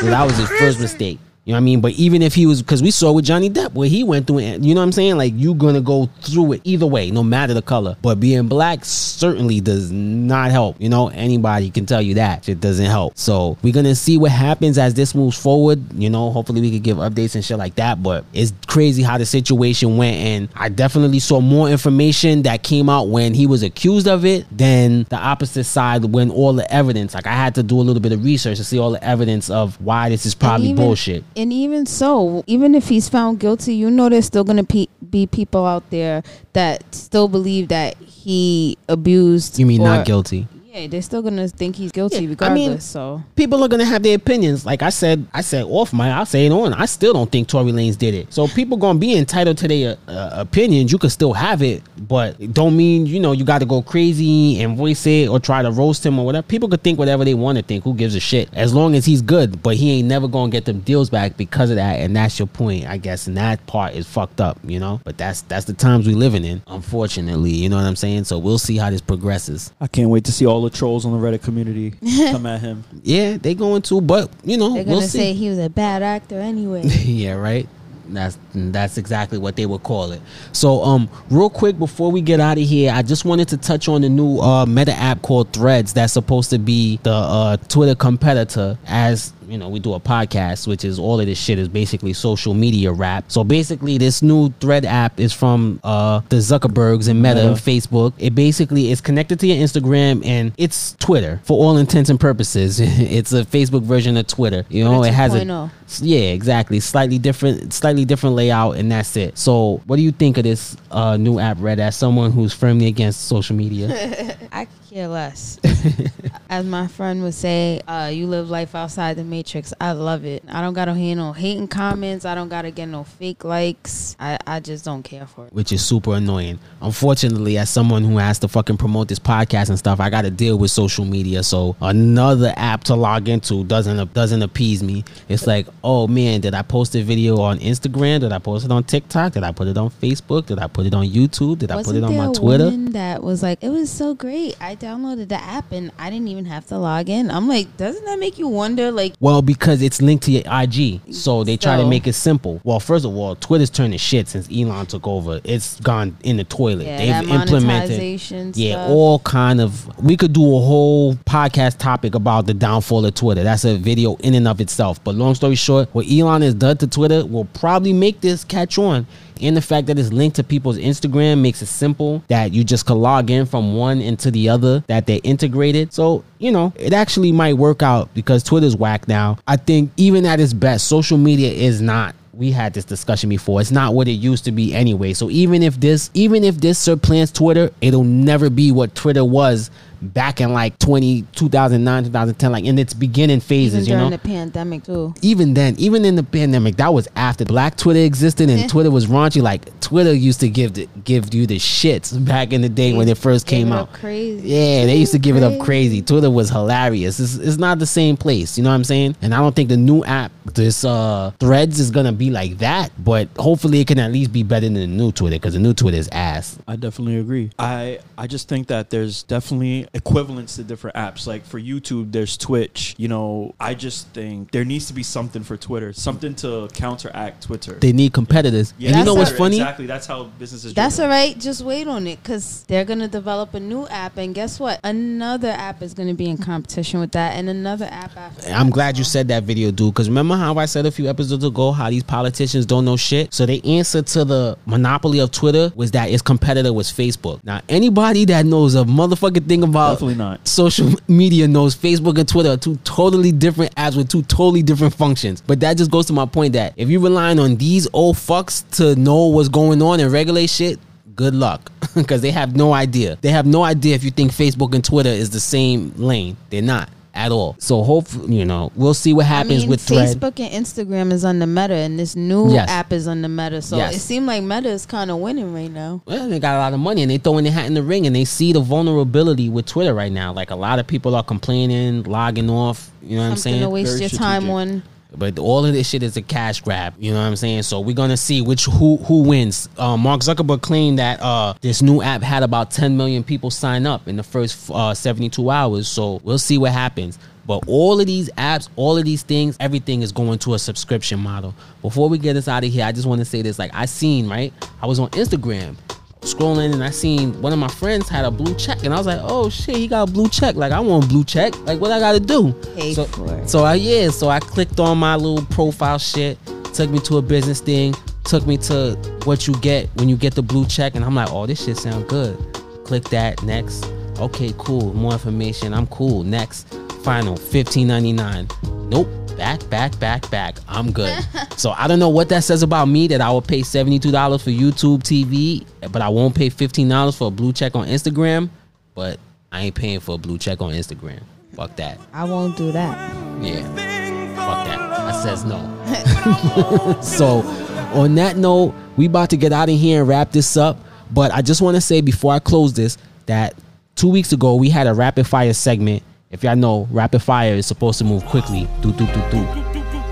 So that was his first mistake. You know what I mean? But even if he was, because we saw with Johnny Depp where he went through it, you know what I'm saying? Like you're gonna go through it either way, no matter the color. But being black certainly does not help. You know, anybody can tell you that it doesn't help. So we're gonna see what happens as this moves forward. You know, hopefully we could give updates and shit like that. But it's crazy how the situation went, and I definitely saw more information that came out when he was accused of it than the opposite side when all the evidence. Like I had to do a little bit of research to see all the evidence of why this is probably even- bullshit. And even so, even if he's found guilty, you know there's still gonna pe- be people out there that still believe that he abused. You mean or- not guilty? Yeah, they're still gonna think he's guilty I mean, regardless. so people are gonna have their opinions. Like I said, I said off my, I'll say it on. I still don't think Tory Lanez did it. So people gonna be entitled to their uh, opinions. You can still have it, but it don't mean you know you got to go crazy and voice it or try to roast him or whatever. People could think whatever they want to think. Who gives a shit? As long as he's good, but he ain't never gonna get them deals back because of that. And that's your point, I guess. And that part is fucked up, you know. But that's that's the times we living in, unfortunately. You know what I'm saying? So we'll see how this progresses. I can't wait to see all the trolls on the Reddit community (laughs) come at him. Yeah, they going to, but you know, they're gonna we'll see. say he was a bad actor anyway. (laughs) yeah, right. That's that's exactly what they would call it. So, um, real quick before we get out of here, I just wanted to touch on the new uh, Meta app called Threads. That's supposed to be the uh, Twitter competitor. As you know, we do a podcast, which is all of this shit is basically social media rap. So basically, this new Thread app is from uh, the Zuckerbergs and Meta, Meta. Facebook. It basically is connected to your Instagram and it's Twitter for all intents and purposes. (laughs) it's a Facebook version of Twitter. You know, it it's has a yeah, exactly. Slightly different, slightly different layout, and that's it. So, what do you think of this uh, new app, Redd? As someone who's firmly against social media, (laughs) I could care less. (laughs) As my friend would say, uh, you live life outside the matrix. I love it. I don't gotta hear no hating comments. I don't gotta get no fake likes. I, I just don't care for it. which is super annoying. Unfortunately, as someone who has to fucking promote this podcast and stuff, I got to deal with social media. So another app to log into doesn't doesn't appease me. It's like, oh man, did I post a video on Instagram? Did I post it on TikTok? Did I put it on Facebook? Did I put it on YouTube? Did I put it on my Twitter? that was like, it was so great. I downloaded the app and I didn't even have to log in. I'm like, doesn't that make you wonder? Like, Well, because it's linked to your IG, so they try to make it simple. Well, first of all, Twitter's turned to shit since Elon took over. It's gone in the toilet. Yeah, monetization yeah, stuff. all kind of. We could do a whole podcast topic about the downfall of Twitter. That's a video in and of itself. But long story short, what Elon has done to Twitter will probably make this catch on. And the fact that it's linked to people's Instagram makes it simple that you just could log in from one into the other, that they're integrated. So, you know, it actually might work out because Twitter's whack now. I think even at its best, social media is not we had this discussion before. It's not what it used to be anyway. So even if this even if this supplants Twitter, it'll never be what Twitter was back in like 20, 2009, 2010, like in its beginning Even phases, you know. the pandemic too. even then, even in the pandemic, that was after Black Twitter existed and Twitter was raunchy. Like Twitter used to give the, give you the shits back in the day when it first came it out. crazy. Yeah, they used to give it up crazy. Twitter was hilarious. It's, it's not the same place, you know what I'm saying? And I don't think the new app, this uh Threads, is gonna be like that. But hopefully, it can at least be better than the new Twitter because the new Twitter is ass. I definitely agree. I I just think that there's definitely equivalents to different apps. Like for YouTube, there's Twitch. You know, I just think there needs to be something for Twitter, something to counteract Twitter. They need competitors. and you know what's funny? Exactly. That's how businesses. That's all right. Just wait on it because they're gonna develop a new app, and guess what? Another app is gonna be in competition with that, and another app after. I'm glad you said that video, dude. Because remember how I said a few episodes ago how these politicians don't know shit? So the answer to the monopoly of Twitter was that its competitor was Facebook. Now, anybody that knows a motherfucking thing about Definitely not. social media knows Facebook and Twitter are two totally different apps with two totally different functions. But that just goes to my point that if you're relying on these old fucks to know what's going on and regulate shit, good luck (laughs) because they have no idea. They have no idea if you think Facebook and Twitter is the same lane. They're not at all. So hopefully, you know, we'll see what happens I mean, with Thread. Facebook and Instagram is on the Meta, and this new Yes. app is on the Meta. So Yes. it seems like Meta is kind of winning right now. Well, they got a lot of money and they throwing their hat in the ring and they see the vulnerability with Twitter right now. Like a lot of people are complaining, logging off. You know what I'm Something saying? to waste your time on. But all of this shit is a cash grab. You know what I'm saying? So we're gonna see which who who wins. Uh, Mark Zuckerberg claimed that uh, this new app had about 10 million people sign up in the first uh, 72 hours. So we'll see what happens. But all of these apps, all of these things, everything is going to a subscription model. Before we get us out of here, I just want to say this. Like I seen, right? I was on Instagram scrolling and I seen one of my friends had a blue check and I was like, oh shit, he got a blue check. Like I want a blue check. Like what I gotta do? Pay so, for it. so I yeah, so I clicked on my little profile shit, took me to a business thing, took me to what you get when you get the blue check, and I'm like, oh, this shit sound good. Click that next. Okay, cool. More information. I'm cool. Next. Final. Fifteen ninety nine. Nope. Back, back, back, back. I'm good. (laughs) so I don't know what that says about me that I will pay $72 for YouTube TV, but I won't pay $15 for a blue check on Instagram. But I ain't paying for a blue check on Instagram. Fuck that. I won't do that. Yeah. Fuck that. I says no. (laughs) (laughs) so on that note, we about to get out of here and wrap this up. But I just want to say before I close this that two weeks ago we had a rapid fire segment. If y'all know, rapid fire is supposed to move quickly. Do do do do.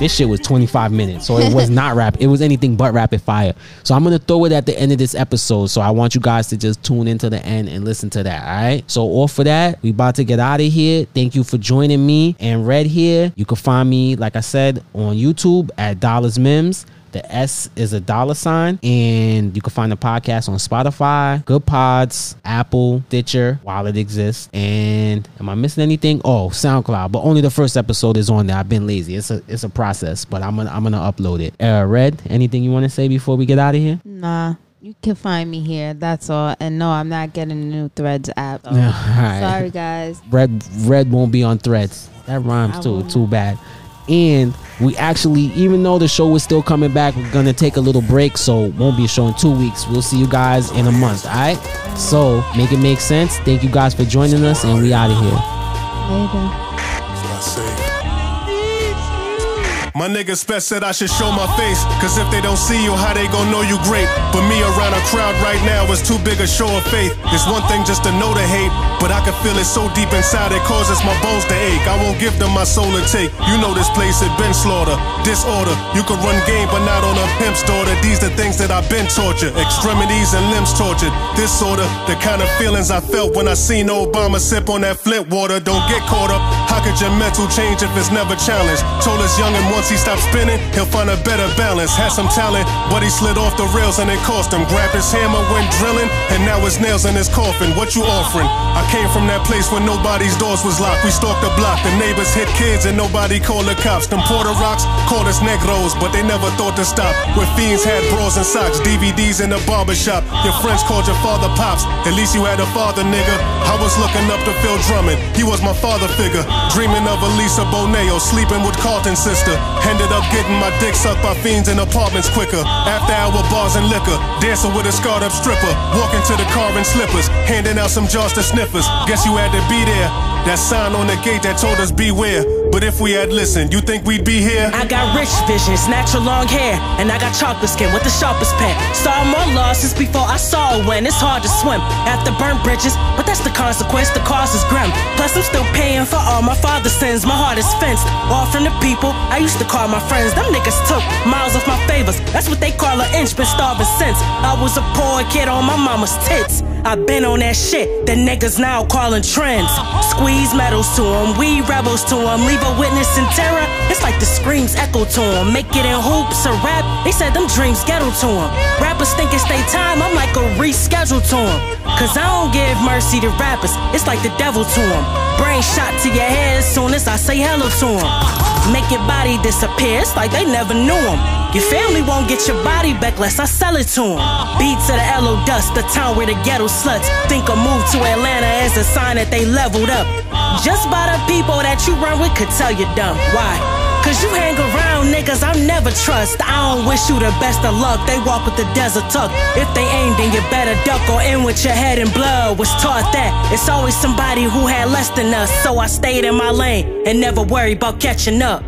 This shit was 25 minutes, so it was (laughs) not rap. It was anything but rapid fire. So I'm gonna throw it at the end of this episode. So I want you guys to just tune into the end and listen to that. All right. So off for that, we about to get out of here. Thank you for joining me and Redd here. You can find me, like I said, on YouTube at Dollars Mims. The S is a dollar sign, and you can find the podcast on Spotify, Goodpods, Apple, Stitcher, while it exists. And am I missing anything? Oh, SoundCloud, but only the first episode is on there. I've been lazy. It's a it's a process, but I'm gonna I'm gonna upload it. Uh, Redd, anything you want to say before we get out of here? Nah, you can find me here. That's all. And no, I'm not getting a new Threads app. Yeah, (laughs) all right. Sorry, guys. Redd Redd won't be on Threads. That rhymes I too. won't. Too bad. And we actually, even though the show is still coming back, we're gonna take a little break, so won't be a show in two weeks. We'll see you guys in a month. All right. So make it make sense. Thank you guys for joining us, and we out of here. Later. My nigga Spec said I should show my face. Cause if they don't see you, how they gon' know you great? But me around a crowd right now is too big a show of faith. It's one thing just to know the hate, but I can feel it so deep inside it causes my bones to ache. I won't give them my soul to take. You know this place had been slaughter, disorder. You could run game, but not on a pimp's daughter. These the things that I've been tortured, extremities and limbs tortured. Disorder, the kind of feelings I felt when I seen Obama sip on that Flint water. Don't get caught up. How could your mental change if it's never challenged? Told us young and once he stopped spinning, he'll find a better balance. Had some talent, but he slid off the rails and it cost him. Grabbed his hammer, went drilling, and now his nails in his coffin. What you offering? I came from that place where nobody's doors was locked. We stalked the block, the neighbors hit kids and nobody called the cops. Them Porter rocks called us negros, but they never thought to stop. Where fiends had bras and socks, DVDs in the barbershop. Your friends called your father pops. At least you had a father, nigga. I was looking up to Phil Drummond. He was my father figure. Dreaming of Elisa Boneo, sleeping with Carlton's sister. Ended up getting my dick sucked by fiends in apartments quicker. After hour bars and liquor, dancing with a scarred up stripper. Walking to the car in slippers, handing out some jars to sniffers. Guess you had to be there. That sign on the gate that told us beware. But if we had listened, you think we'd be here? I got rich visions, natural long hair, and I got chocolate skin with the sharpest pen. Saw more losses before I saw win. It's hard to swim after burnt bridges, but that's the consequence. The cost is grim. Plus, I'm still paying for all my father's sins. My heart is fenced off from the people I used to call my friends. Them niggas took miles off my favors. That's what they call an inch. Been starving since I was a poor kid on my mama's tits. I've been on that shit that niggas now calling trends. Squeeze medals to them, we rebels to them. Leave a witness in terror. It's like the screams echo to them. Make it in hoops or rap. They said them dreams ghetto to them. Rappers think it's their time. I'm like a reschedule to them. Cause I don't give mercy to rappers. It's like the devil to them. Brain shot to your head as soon as I say hello to them. Make your body disappear. It's like they never knew him. Your family won't get your body back unless I sell it to them. Beat to the LO dust, the town where the ghetto sluts think a move to Atlanta is a sign that they leveled up. Just by the people that you run with could tell you dumb. Why? Cause you hang around niggas I never trust. I don't wish you the best of luck. They walk with the desert tuck. If they aim, then you better duck or in with your head in blood. Was taught that it's always somebody who had less than us. So I stayed in my lane and never worry about catching up.